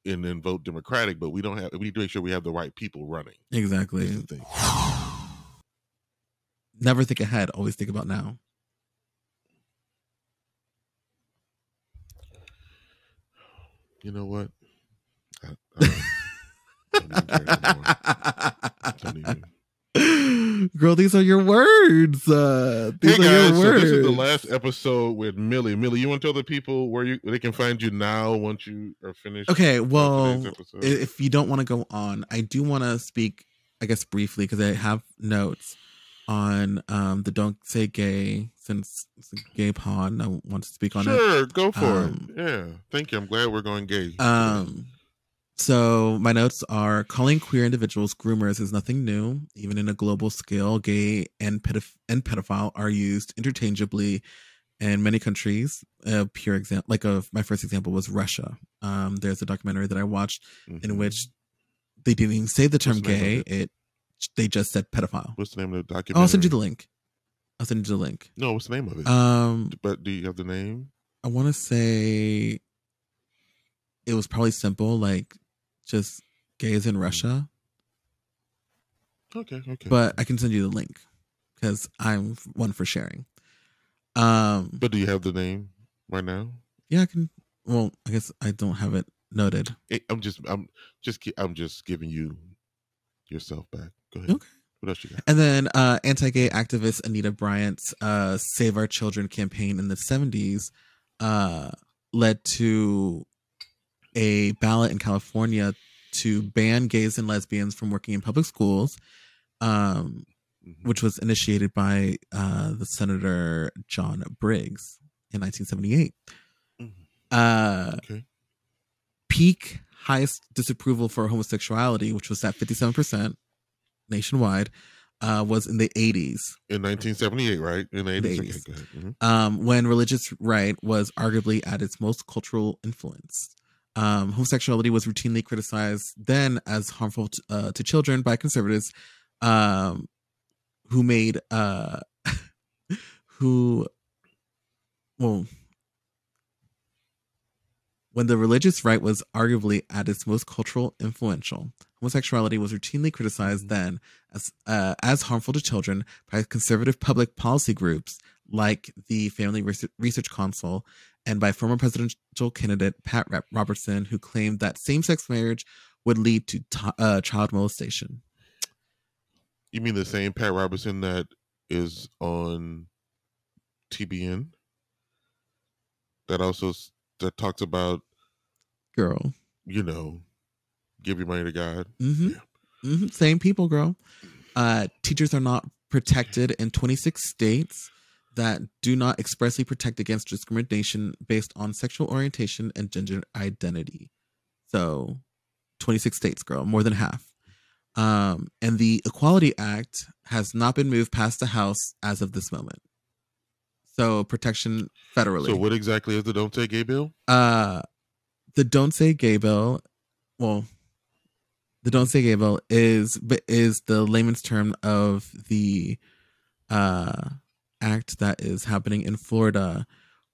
and then vote Democratic, but we don't have. We need to make sure we have the right people running. Exactly. Is the thing. Never think ahead. Always think about now. You know what? I, I don't, don't even care anymore. Don't even. Girl, these are your words. Uh, these Hey are guys, your so this is the last episode with Millie. Millie, you want to tell the people where you they can find you now once you are finished? Okay, well, today's episode? i- if you don't want to go on, I do want to speak, I guess, briefly because I have notes on um the "Don't Say Gay" since it's a gay pod. I want to speak on it. sure, go for Um, it. Yeah, thank you. I'm glad we're going gay. Um, so my notes are calling queer individuals groomers is nothing new. Even in a global scale, gay and, pedoph- and pedophile are used interchangeably in many countries. A pure example, like of my first example was Russia. Um, there's a documentary that I watched in Mhm. which they didn't even say the term What's gay. of It they just said pedophile. what's the name of the Oh, documentary? I'll send you the link. I'll send you the link. No, what's the name of it? Um, but do you have the name? I want to say it was probably simple, like just gays in Russia. Okay, okay. But I can send you the link because I'm one for sharing. Um, but do you have the name right now? yeah, I can. Well, I guess I don't have it noted. I'm just I'm just I'm just giving you yourself back. Go ahead. Okay. What else you got? And then uh, anti-gay activist Anita Bryant's uh, "Save Our Children" campaign in the '70s uh, led to a ballot in California to ban gays and lesbians from working in public schools, um, Mhm. which was initiated by uh, the Senator John Briggs in 1978. Mhm. Uh, Okay. peak highest disapproval for homosexuality, which was at 57% nationwide, uh, was in the 80s, In 1978, right? In the 80s. Okay, 80s. go ahead. Mhm. um, when religious right was arguably at its most cultural influence. Um, homosexuality was routinely criticized then as harmful to, uh, to children by conservatives um, who made, uh, [laughs] who, well, when the religious right was arguably at its most cultural influential, homosexuality was routinely criticized then as uh, as harmful to children by conservative public policy groups like the Family Res- Research Council and by former presidential candidate Pat Robertson, who claimed that same-sex marriage would lead to to- uh, child molestation. You mean the same Pat Robertson that is on TBN? That also that talks about Girl, you know, give your money to God. hmm Yeah. hmm same people, girl. Uh, teachers are not protected in 26 states that do not expressly protect against discrimination based on sexual orientation and gender identity. So, 26 states, girl, more than half. Um, and the Equality Act has not been moved past the House as of this moment. So, protection federally. So what exactly is the Don't Say Gay bill? Uh, the Don't Say Gay bill, well, the Don't Say Gay bill is is the layman's term of the uh act that is happening in Florida,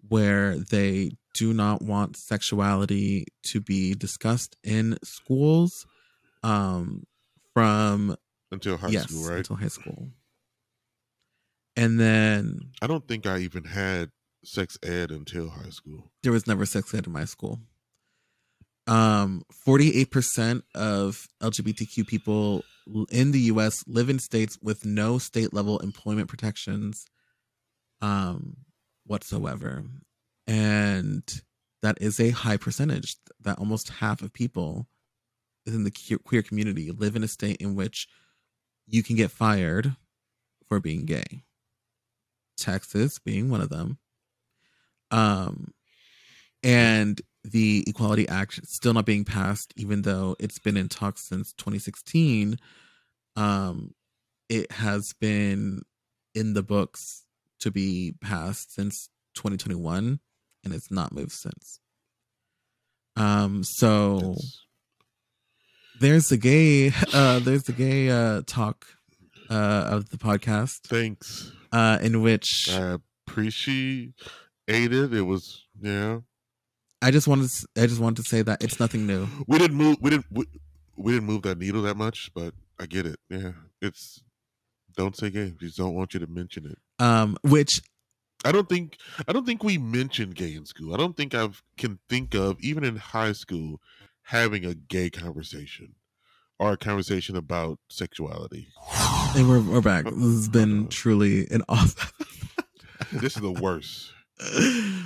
where they do not want sexuality to be discussed in schools, um, from Until high yes school, right? until high school, and then I don't think I even had sex ed until high school. there was never sex ed in my school. Um, 48% of LGBTQ people in the US live in states with no state level employment protections um whatsoever. And that is a high percentage that almost half of people in the queer community live in a state in which you can get fired for being gay. Texas being one of them. Um, and the Equality Act still not being passed, even though it's been in talks since 2016. Um, it has been in the books to be passed since 2021, and it's not moved since. Um, so That's- there's the gay, [laughs] uh, there's the gay uh, talk uh, of the podcast, thanks. uh, in which I appreciate it. It was yeah. I just wanted to, I just wanted to say that it's nothing new. We didn't move. We didn't. We, we didn't move that needle that much, but I get it. Yeah, it's don't say gay. Just don't want you to mention it. Um, which I don't think I don't think we mentioned gay in school. I don't think I can think of even in high school having a gay conversation or a conversation about sexuality. And we're we're back. This has been truly an off. this is the worst.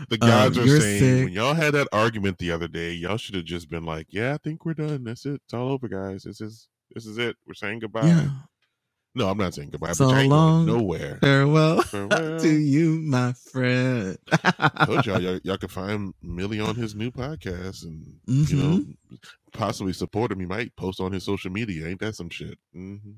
The guys um, are saying sick. when y'all had that argument the other day, y'all should have just been like, "Yeah, I think we're done. That's it. It's all over, guys. This is this is it. We're saying goodbye." Yeah. No, I'm not saying goodbye. So but long. nowhere. Farewell, [laughs] farewell to you, my friend. I told y'all, [laughs] y'all, y'all can find Millie on his new podcast, and mm-hmm. you know, mm-hmm. possibly support him. He might post on his social media. Ain't that some shit? Mm-hmm.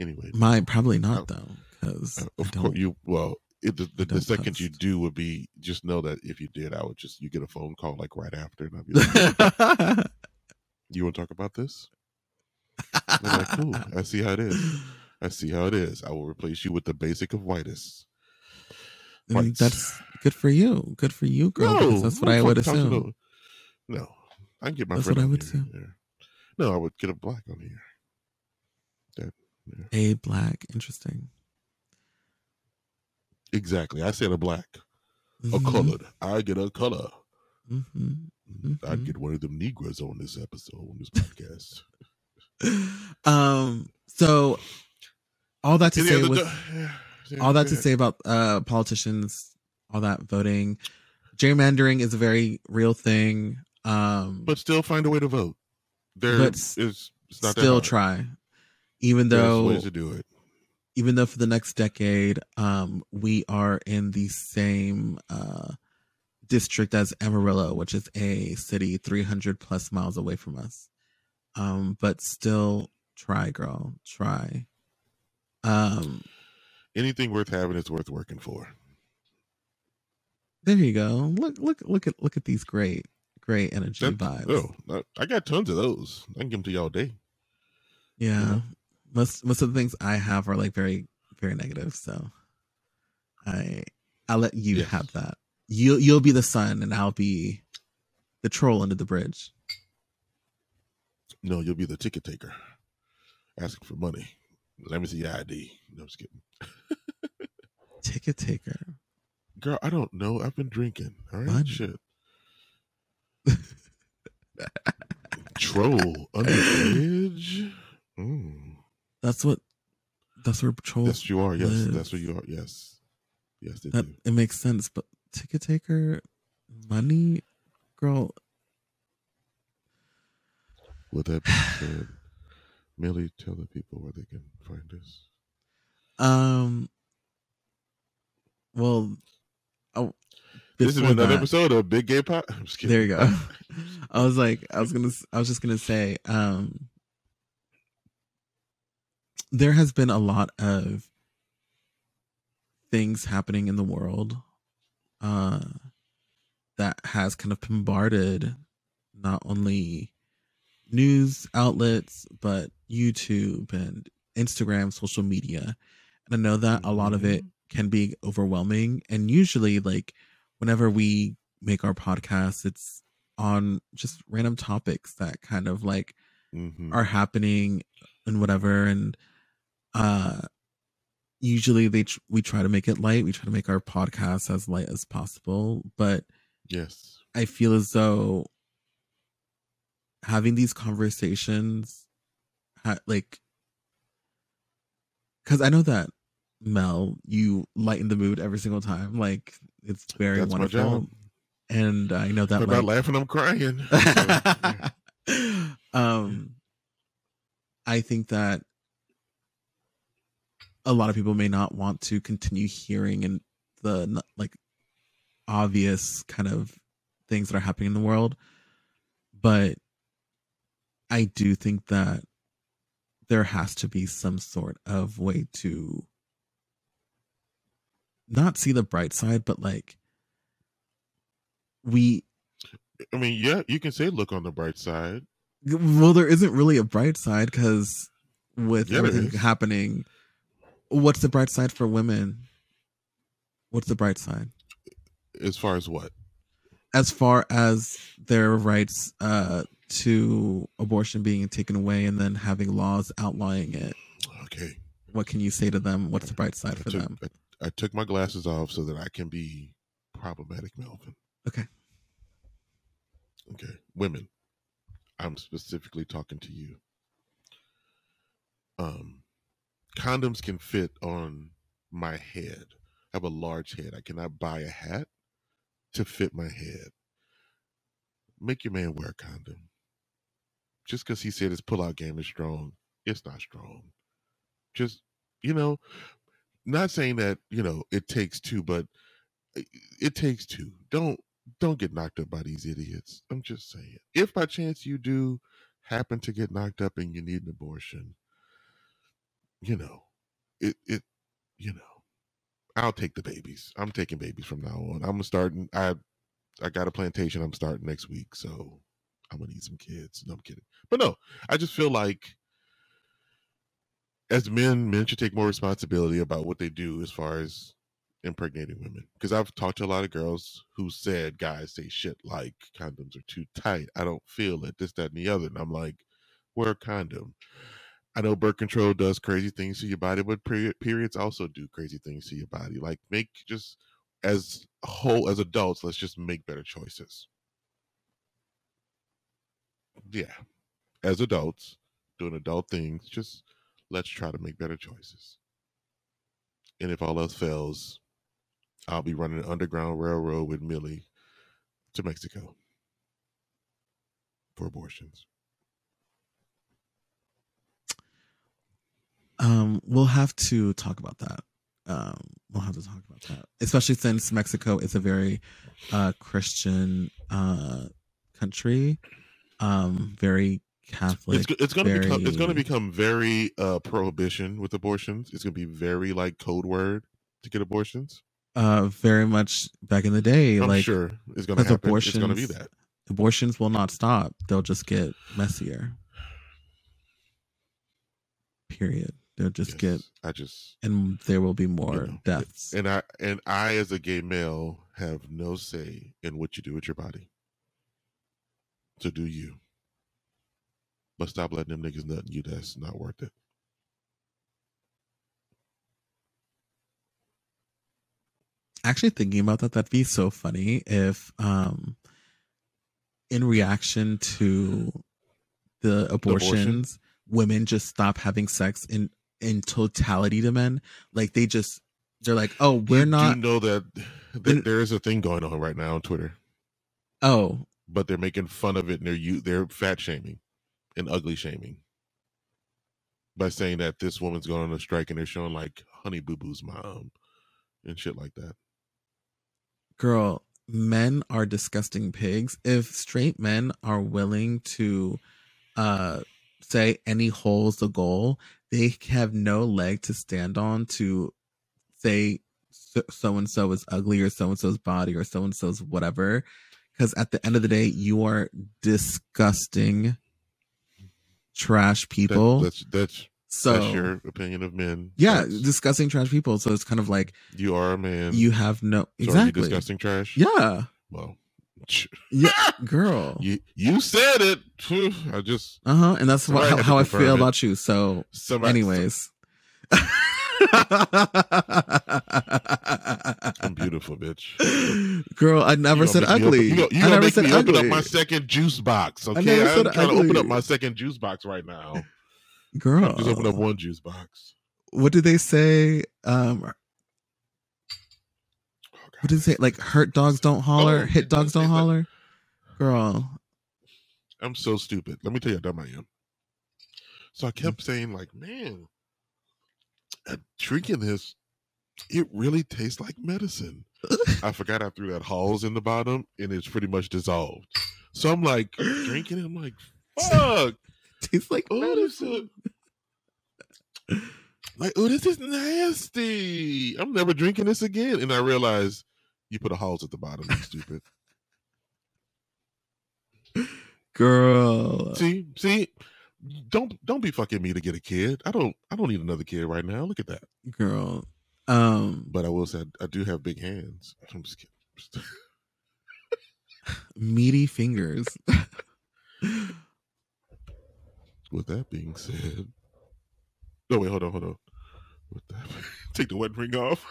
Anyway, might probably not though, because uh, of course you. Well, it, the, the, the second post. you do would be just know that if you did, I would just you get a phone call like right after, and I'd be [laughs] like, "You want to talk about this?" I'm like, "Cool, I see how it is. I see how it is. I will replace you with the basic of whitest." Whites. That's good for you. Good for you, girl. No, that's what I would assume. No, I can get my that's what I would assume. No, I would get a black on here. That, yeah. A black, interesting. Exactly. I said a black, mm-hmm. a colored. I get a color. Mm-hmm. Mm-hmm. I'd get one of them Negroes on this episode, on this podcast. [laughs] um. So, all that to say with all that to say about uh politicians, all that voting, gerrymandering is a very real thing. Um, but still find a way to vote. There but is it's not still try, even though There's ways to do it even though for the next decade, um, we are in the same uh, district as Amarillo, which is a city 300 plus miles away from us. Um, but still, try, girl, try. Um, Anything worth having is worth working for. There you go. Look, look, look at look at these great, great energy that, vibes. Oh, I got tons of those. I can give them to you all day. Yeah, most most of the things I have are like very very negative. So I I'll let you yes. have that. You you'll be the sun and I'll be the troll under the bridge. No, you'll be the ticket taker, asking for money. Let me see your ID. No, I'm just kidding. [laughs] ticket taker. Girl, I don't know. I've been drinking. All right, shit. [laughs] Troll under the bridge. Mm. That's what. That's where patrol. Yes, you are. Yes, lives. that's where you are. Yes, yes, that, do. It makes sense, but ticket taker, money, girl. With that being said, Millie, tell the people where they can find us. Um. Well, oh, this is another episode of Big Gay Pot. [laughs] There you go. [laughs] [laughs] I was like, I was gonna, I was just gonna say, um, there has been a lot of things happening in the world uh, that has kind of bombarded not only news outlets but YouTube and Instagram, social media. And I know that a lot of it mm-hmm. can be overwhelming. And usually, like, whenever we make our podcast, it's on just random topics that kind of like mm-hmm. are happening and whatever. And uh usually they tr- we try to make it light we try to make our podcast as light as possible but yes i feel as though having these conversations like because i know that mel you lighten the mood every single time like it's very That's wonderful. and i know that i'm like, not laughing? I'm crying. [laughs] [laughs] Um i think that a lot of people may not want to continue hearing and the like obvious kind of things that are happening in the world but i do think that there has to be some sort of way to not see the bright side but like we i mean yeah you can say look on the bright side well there isn't really a bright side because with yeah, everything happening What's the bright side for women? What's the bright side? As far as what? as far as their rights uh, to abortion being taken away and then having laws outlawing it, Okay. what can you say to them? What's the bright side I for took, them? I, I took my glasses off so that I can be problematic, Melvin. Okay. Okay. Women. I'm specifically talking to you. Um, condoms can fit on my head. I have a large head. I cannot buy a hat to fit my head. Make your man wear a condom. Just because he said his pullout game is strong, it's not strong. Just, you know, not saying that, you know, it takes two, but it, it takes two. Don't don't get knocked up by these idiots. I'm just saying. If by chance you do happen to get knocked up and you need an abortion, you know, it it you know, I'll take the babies. I'm taking babies from now on. I'm starting I I got a plantation I'm starting next week, so I'm gonna need some kids. No, I'm kidding. But no, I just feel like as men, men should take more responsibility about what they do as far as impregnating women. Because I've talked to a lot of girls who said guys say shit like condoms are too tight. I don't feel it, this, that, and the other. And I'm like, wear a condom. I know birth control does crazy things to your body, but period, periods also do crazy things to your body. Like make just as whole as adults, let's just make better choices. Yeah. As adults, doing adult things, just let's try to make better choices. And if all else fails, I'll be running an underground railroad with Millie to Mexico for abortions. Um, we'll have to talk about that. Um, we'll have to talk about that, especially since Mexico is a very uh, Christian uh, country, um, very Catholic. It's, it's gonna become it's gonna become very uh prohibition with abortions. It's gonna be very like code word to get abortions. uh, very much back in the day. I'm like sure it's gonna because happen. It's gonna be abortions- that. abortions will not stop; they'll just get messier. Period. They'll just get, I just and there will be more know, deaths. and I and I as a gay male have no say in what you do with your body. So do you. But stop letting them niggas nut you that's not worth it. actually thinking about that that'd be so funny if um in reaction to the abortions women just stop having sex in in totality to men like they just they're like oh we're you not do know that th- there is a thing going on right now on Twitter, oh but they're making fun of it and they're you they're fat shaming and ugly shaming by saying that this woman's going on a strike and they're showing like Honey Boo Boo's mom and shit like that. girl men are disgusting pigs if straight men are willing to uh say any hole's the goal they have no leg to stand on to say so and so is ugly or so and so's body or so and so's whatever because at the end of the day you are disgusting trash That- people that's that's so that's your opinion of men. yeah That's- disgusting trash people so it's kind of like you are a man. you have no So exactly disgusting trash. yeah Well, yeah [laughs] girl you you said it. [sighs] I just Uh huh. And that's what, how, how I feel it. about you. So, somebody. anyways. I'm beautiful, bitch. Girl, I never said ugly. You you I never said me open ugly. up my second juice box. Okay, I'm said trying to open up my second juice box right now. Girl, Just open up one juice box. what did they say? Um, Oh, what did they say? Like, hurt dogs don't holler, Oh, hit dogs don't holler. Girl, I'm so stupid. Let me tell you how dumb I am. So I kept saying, like, man, drinking this, it really tastes like medicine. [laughs] I forgot I threw that Halls in the bottom, and it's pretty much dissolved. So I'm like drinking it. I'm like, fuck. [laughs] tastes like Oh, this medicine. like, oh, this is nasty. I'm never drinking this again. And I realized you put a Halls at the bottom. You stupid. [laughs] Girl, see, see, don't don't be fucking me to get a kid. I don't I don't need another kid right now. Look at that. girl. Um, But I will say I do have big hands. [laughs] I'm just kidding. meaty fingers. [laughs] With that being said, oh wait, hold on, hold on. With that, [laughs] take the wedding ring off.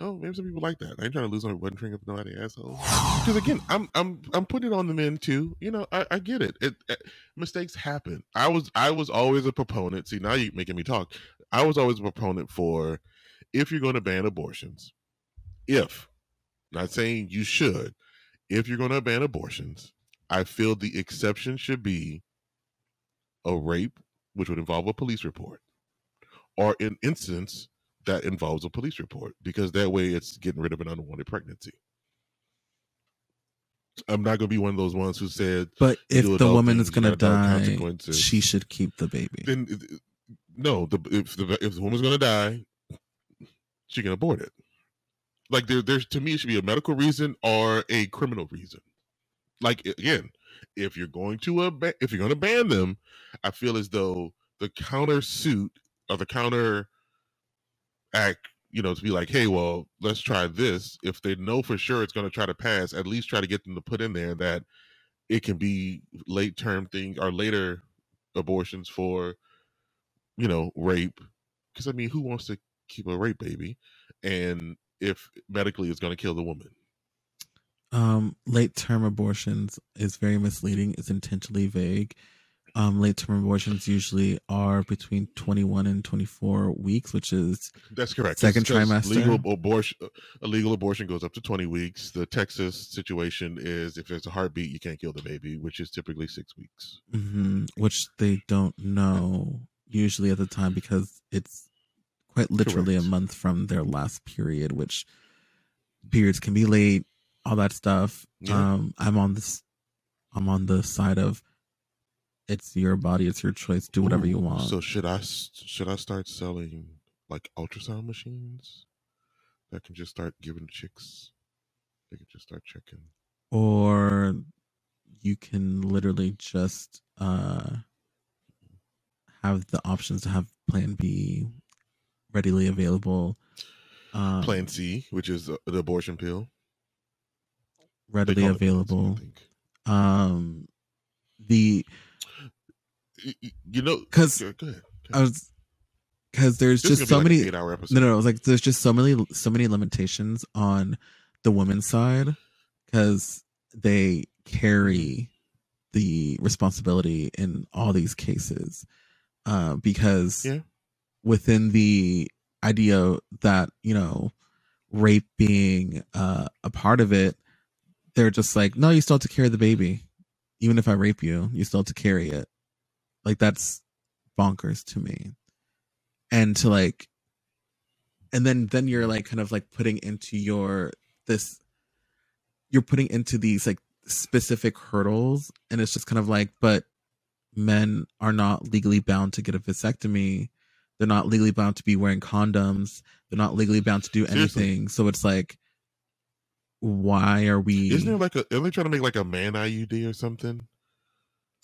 Oh, maybe some people like that. I ain't trying to lose my wedding ring up nobody asshole. Because again, I'm I'm I'm putting it on the men too. You know, I, I get it. It, it. Mistakes happen. I was I was always a proponent. See, now you're making me talk. I was always a proponent for if you're going to ban abortions, if not saying you should, if you're going to ban abortions, I feel the exception should be a rape, which would involve a police report, or an instance that involves a police report because that way it's getting rid of an unwanted pregnancy. I'm not going to be one of those ones who said, "But if the woman is going to die, she should keep the baby." Then, no, the if the if the woman's going to die, she can abort it. Like there, there's to me, it should be a medical reason or a criminal reason. Like again, if you're going to a if you're going to ban them, I feel as though the counter suit or the counter act, you know, to be like, hey, well, let's try this. If they know for sure it's going to try to pass, at least try to get them to put in there that it can be late term things or later abortions for, you know, rape. Because I mean, who wants to keep a rape baby? And if medically it's going to kill the woman. Um, late term abortions is very misleading. It's intentionally vague um, late term abortions usually are between 21 and 24 weeks, which is that's correct. Second trimester. Legal abortion, a legal abortion goes up to 20 weeks. The Texas situation is if there's a heartbeat, you can't kill the baby, which is typically six weeks. Mm-hmm. Which they don't know usually at the time because it's quite literally correct. a month from their last period, which periods can be late, all that stuff. Yeah. Um, I'm on this. I'm on the side of it's your body it's your choice do whatever Ooh, you want. so should i should i start selling like ultrasound machines that can just start giving chicks they can just start checking? Or you can literally just uh have the options to have plan b readily available um, plan c which is the abortion pill? Readily available. um the you know, because I was because there's this just so like many. No, no, no. It was like there's just so many, so many limitations on the women's side because they carry the responsibility in all these cases. Uh, because yeah. within the idea that you know rape being uh, a part of it, they're just like, no, you still have to carry the baby. Even if I rape you, you still have to carry it. Like that's bonkers to me. And to like and then then you're like kind of like putting into your this you're putting into these like specific hurdles. And it's just kind of like but men are not legally bound to get a vasectomy. They're not legally bound to be wearing condoms. They're not legally bound to do anything. Seriously. so it's like why are we isn't there like a are they trying to make like a man iud or something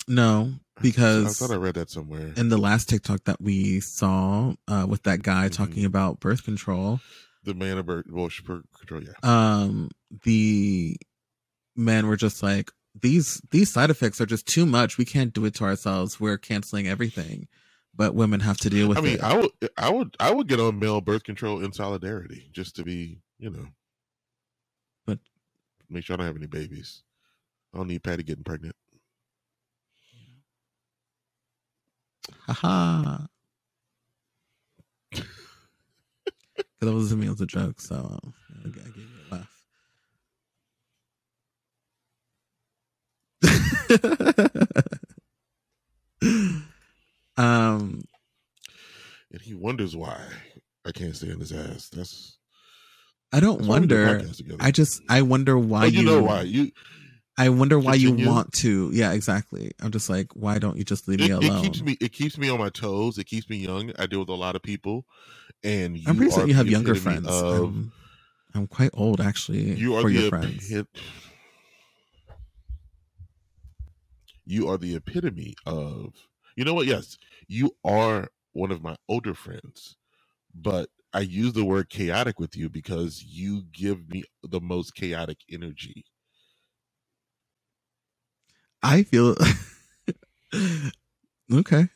no, because I thought I read that somewhere. In the last TikTok that we saw uh, with that guy mm-hmm. talking about birth control, the man of birth, well, birth control, yeah. Um, the men were just like these these side effects are just too much. We can't do it to ourselves. We're canceling everything, but women have to deal with. I mean, it. I would, I would, I would get on male birth control in solidarity just to be, you know, but make sure I don't have any babies. I don't need Patty getting pregnant. Haha. [laughs] that was me as a joke, so I gave you a laugh. [laughs] um, and he wonders why I can't stay in his ass. That's I don't that's wonder. I just I wonder why oh, you, you know why you I wonder why you want to. Yeah, exactly. I'm just like, why don't you just leave it, me alone? It keeps me. It keeps me on my toes. It keeps me young. I deal with a lot of people, and I'm pretty sure you have younger friends. Of, I'm, I'm, quite old, actually. You are for the your friends. you are the epitome of. You know what? Yes, you are one of my older friends, but I use the word chaotic with you because you give me the most chaotic energy. I feel [laughs] okay.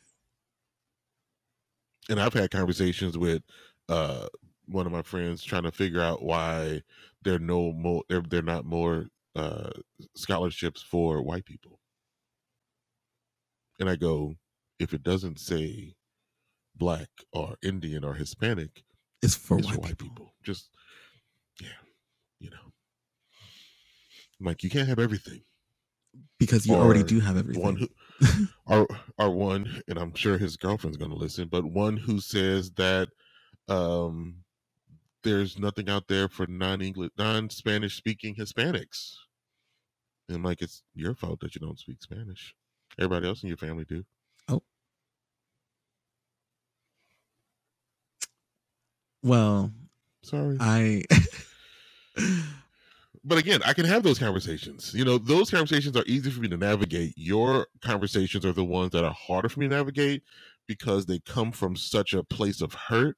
And I've had conversations with uh one of my friends trying to figure out why there are no more there they're not more uh scholarships for white people. And I go, if it doesn't say black or Indian or Hispanic, It's for it's white, for white people. people. Just yeah, you know. I'm like you can't have everything. Because you already do have everything. One who or or one, and I'm sure his girlfriend's gonna listen, but one who says that um there's nothing out there for non-English, non-Spanish speaking Hispanics. And like, it's your fault that you don't speak Spanish. Everybody else in your family do. Oh. Well, Sorry. I [laughs] but again, I can have those conversations. You know, those conversations are easy for me to navigate. Your conversations are the ones that are harder for me to navigate because they come from such a place of hurt.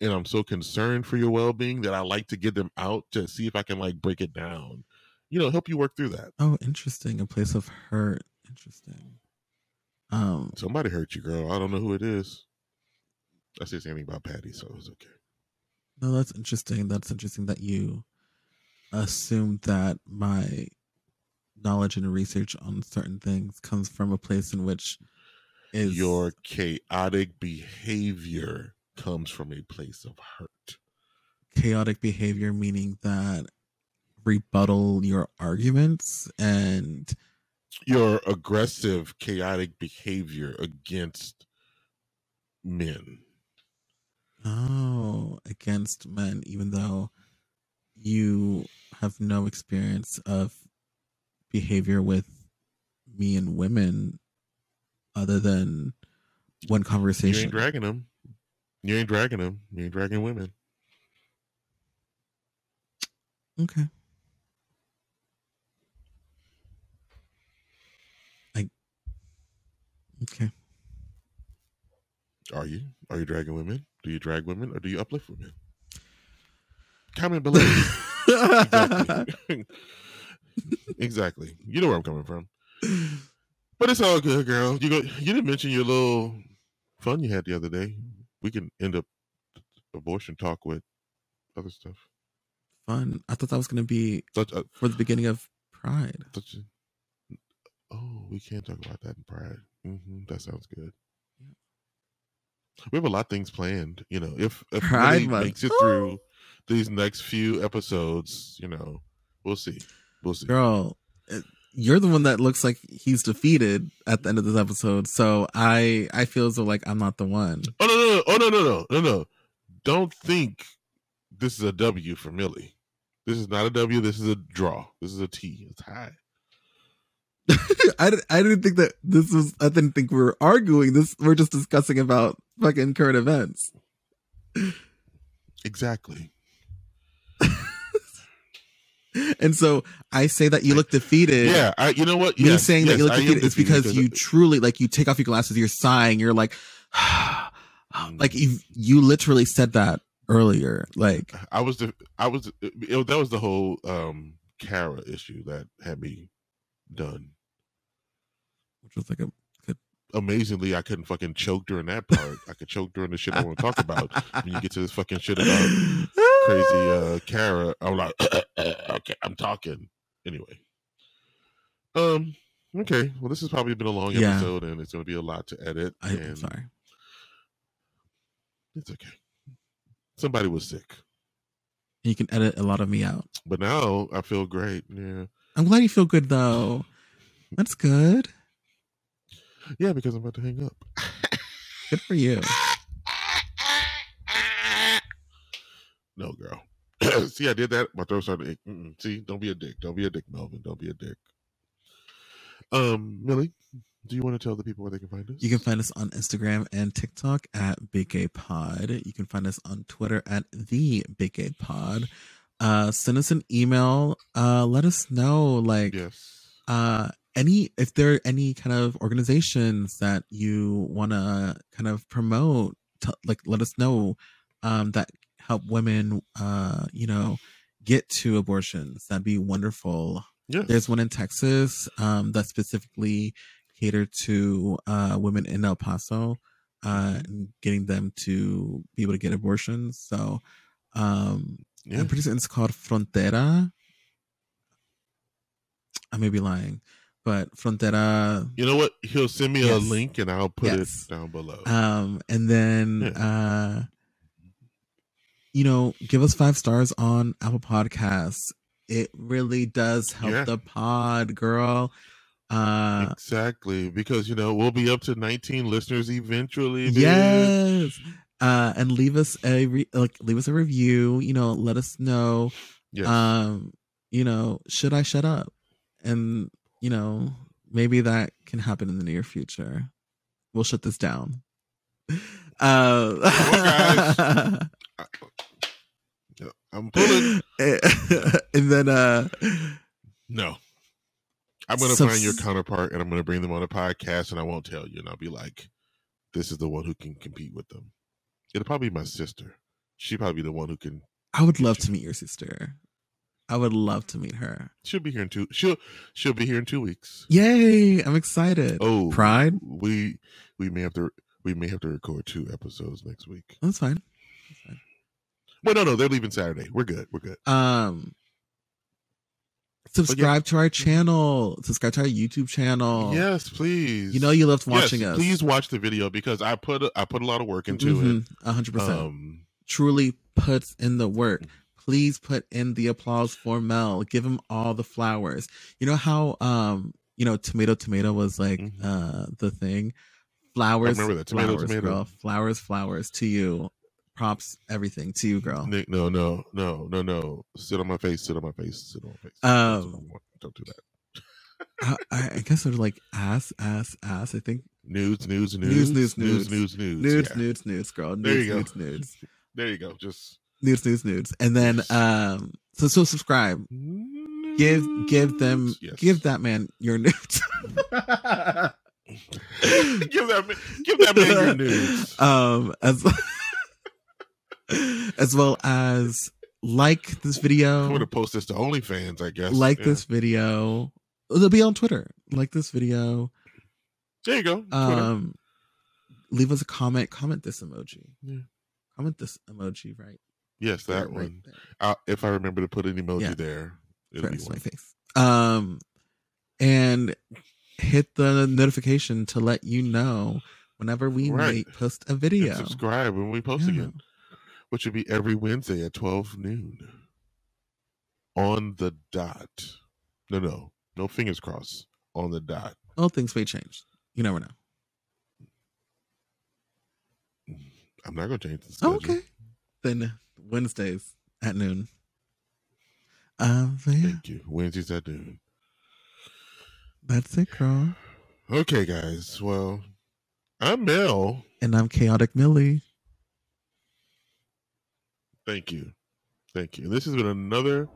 And I'm so concerned for your well being that I like to get them out to see if I can like break it down, you know, help you work through that. oh, interesting. A place of hurt. Interesting. Um, Somebody hurt you, girl. I don't know who it is. I say anything about Patty, so it's okay. no, that's interesting. That's interesting that you assumed that my knowledge and research on certain things comes from a place in which is Your chaotic behavior comes from a place of hurt. chaotic behavior, meaning that rebuttal your arguments and your aggressive, chaotic behavior against men. oh against men, even though you have no experience of behavior with me and women other than one conversation. You ain't dragging them. You ain't dragging them. You ain't dragging women. Okay. I okay. Are you? Are you dragging women? Do you drag women or do you uplift women? Comment below. [laughs] exactly. [laughs] exactly. You know where I'm coming from. But it's all good, girl. You go. You didn't mention your little fun you had the other day. We can end up abortion talk with other stuff. Fun. I thought that was gonna be Such a, for the beginning of Pride. such a, oh, we can't talk about that in Pride. hmm that sounds good. We have a lot of things planned. You know, if if Pride Month. makes it through these next few episodes, you know, we'll see. We'll see. Girl, eh, you're the one that looks like he's defeated at the end of this episode. So I I feel as though like I'm not the one. Oh no no no! Oh no no no no no! Don't think this is a W for Millie. This is not a W. This is a draw. This is a T. It's high. [laughs] I, I didn't think that this was I didn't think we were arguing. This we're just discussing about fucking current events. Exactly. [laughs] And so I say that you look defeated. Yeah. I. You know what? Me Yes, saying that you look am defeated is because you truly like you take off your glasses, you're sighing, you're like [sighs] like you you literally said that earlier. Like I was the I was it, that was the whole um Kara issue that had me done. which was like a Amazingly, I couldn't fucking choke during that part. I could choke during the shit I want to talk about. When you get to this fucking shit about crazy uh Kara, I'm like, [coughs] okay, I'm talking anyway. Um. Okay. Well, this has probably been a long Yeah. episode, and it's going to be a lot to edit. I, I'm and sorry. It's okay. Somebody was sick, You can edit a lot of me out. but now I feel great. Yeah. I'm glad you feel good though. That's good. Yeah, because I'm about to hang up. Good for you. [laughs] No, girl. [clears throat] See, I did that. My throat started. Mm-mm. See, don't be a dick. Don't be a dick, Melvin. Don't be a dick. Um, Millie, do you want to tell the people where they can find us? You can find us on Instagram and TikTok at Big Gay Pod. You can find us on Twitter at the Big Gay Pod. Uh, send us an email. Uh, let us know like Yes. uh any if there are any kind of organizations that you want to kind of promote. To, like let us know um that help women, uh, you know, get to abortions, that'd be wonderful. There's one in Texas um, that specifically catered to uh, women in El Paso, uh, getting them to be able to get abortions. So um, yeah. I'm pretty certain it's called Frontera. I may be lying, but Frontera. You know what? He'll send me Yes. a link and I'll put Yes. it down below. Um, and then, uh, you know, give us five stars on Apple Podcasts. It really does help Yeah. the pod, girl. Uh, exactly. Because, you know, we'll be up to 19 listeners eventually. bitch. yes. Uh, and leave us a re- like, leave us a review. You know, let us know. Yes. Um, you know, should I shut up? And you know, maybe that can happen in the near future. We'll shut this down. [laughs] Uh, Yeah, [laughs] I'm pulling. [laughs] [laughs] and then uh No. I'm going to Subs- find your counterpart and I'm going to bring them on a podcast and I won't tell you. And I'll be like, this is the one who can compete with them. It'll probably be my sister. She probably be the one who can. I would love to meet your sister. I would love to meet her. She'll be here in two. She'll she'll be here in two weeks. Yay! I'm excited. Oh, Pride? We we may have to we may have to record two episodes next week. That's fine. Well, no, no, they're leaving Saturday. We're good. We're good. Um subscribe to our channel. Subscribe to our YouTube channel. Yes, please. You know you loved Yes, watching us. Please watch the video because I put a, I put a lot of work into Mhm, it. A hundred percent. Um, Truly puts in the work. Please put in the applause for Mel. Give him all the flowers. You know how um you know tomato tomato was like Mhm. uh the thing. Flowers. remember that. Tomato, flowers, tomato. girl. Flowers, flowers to you. Props, everything to you, girl. Nick, no, no, no, no, no. Sit on my face. Sit on my face. Sit on my face. Um, don't do that. I, I I guess they're like ass, ass, ass. I think Nudes, nudes, Nudes, nudes, nudes, nudes, nudes. nudes, nudes. nudes, yeah. nudes, nudes, girl. Nudes, There you go. nudes, nudes, [laughs] There you go. Just nudes, nudes, nudes. And then um, so so subscribe. Give give them Yes. give that man your nudes. [laughs] [laughs] give that man, give that man your nudes. um as [laughs] as well as like this video. I'm gonna post this to OnlyFans, I guess. like Yeah. this video it'll be on twitter like this video There you go. Twitter. um leave us a comment comment this emoji Yeah. comment this emoji right yes, that right one. Uh, if I remember to put an emoji Yeah. there, it'll Right be my face um and hit the notification to let you know whenever we Right. post a And video subscribe when we post Yeah. again, which would be every Wednesday at 12 noon on the dot. No, no, no fingers crossed on the dot. well things may change you never know I'm not going to change the schedule. Okay. Then Wednesdays at noon. Um, yeah, Thank you. Wednesdays at noon. that's it, girl. Okay, guys. Well, I'm Mel. And I'm Chaotic Millie. Thank you. Thank you. This has been another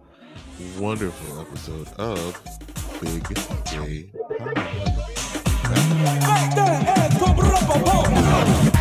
wonderful episode of Big Pod.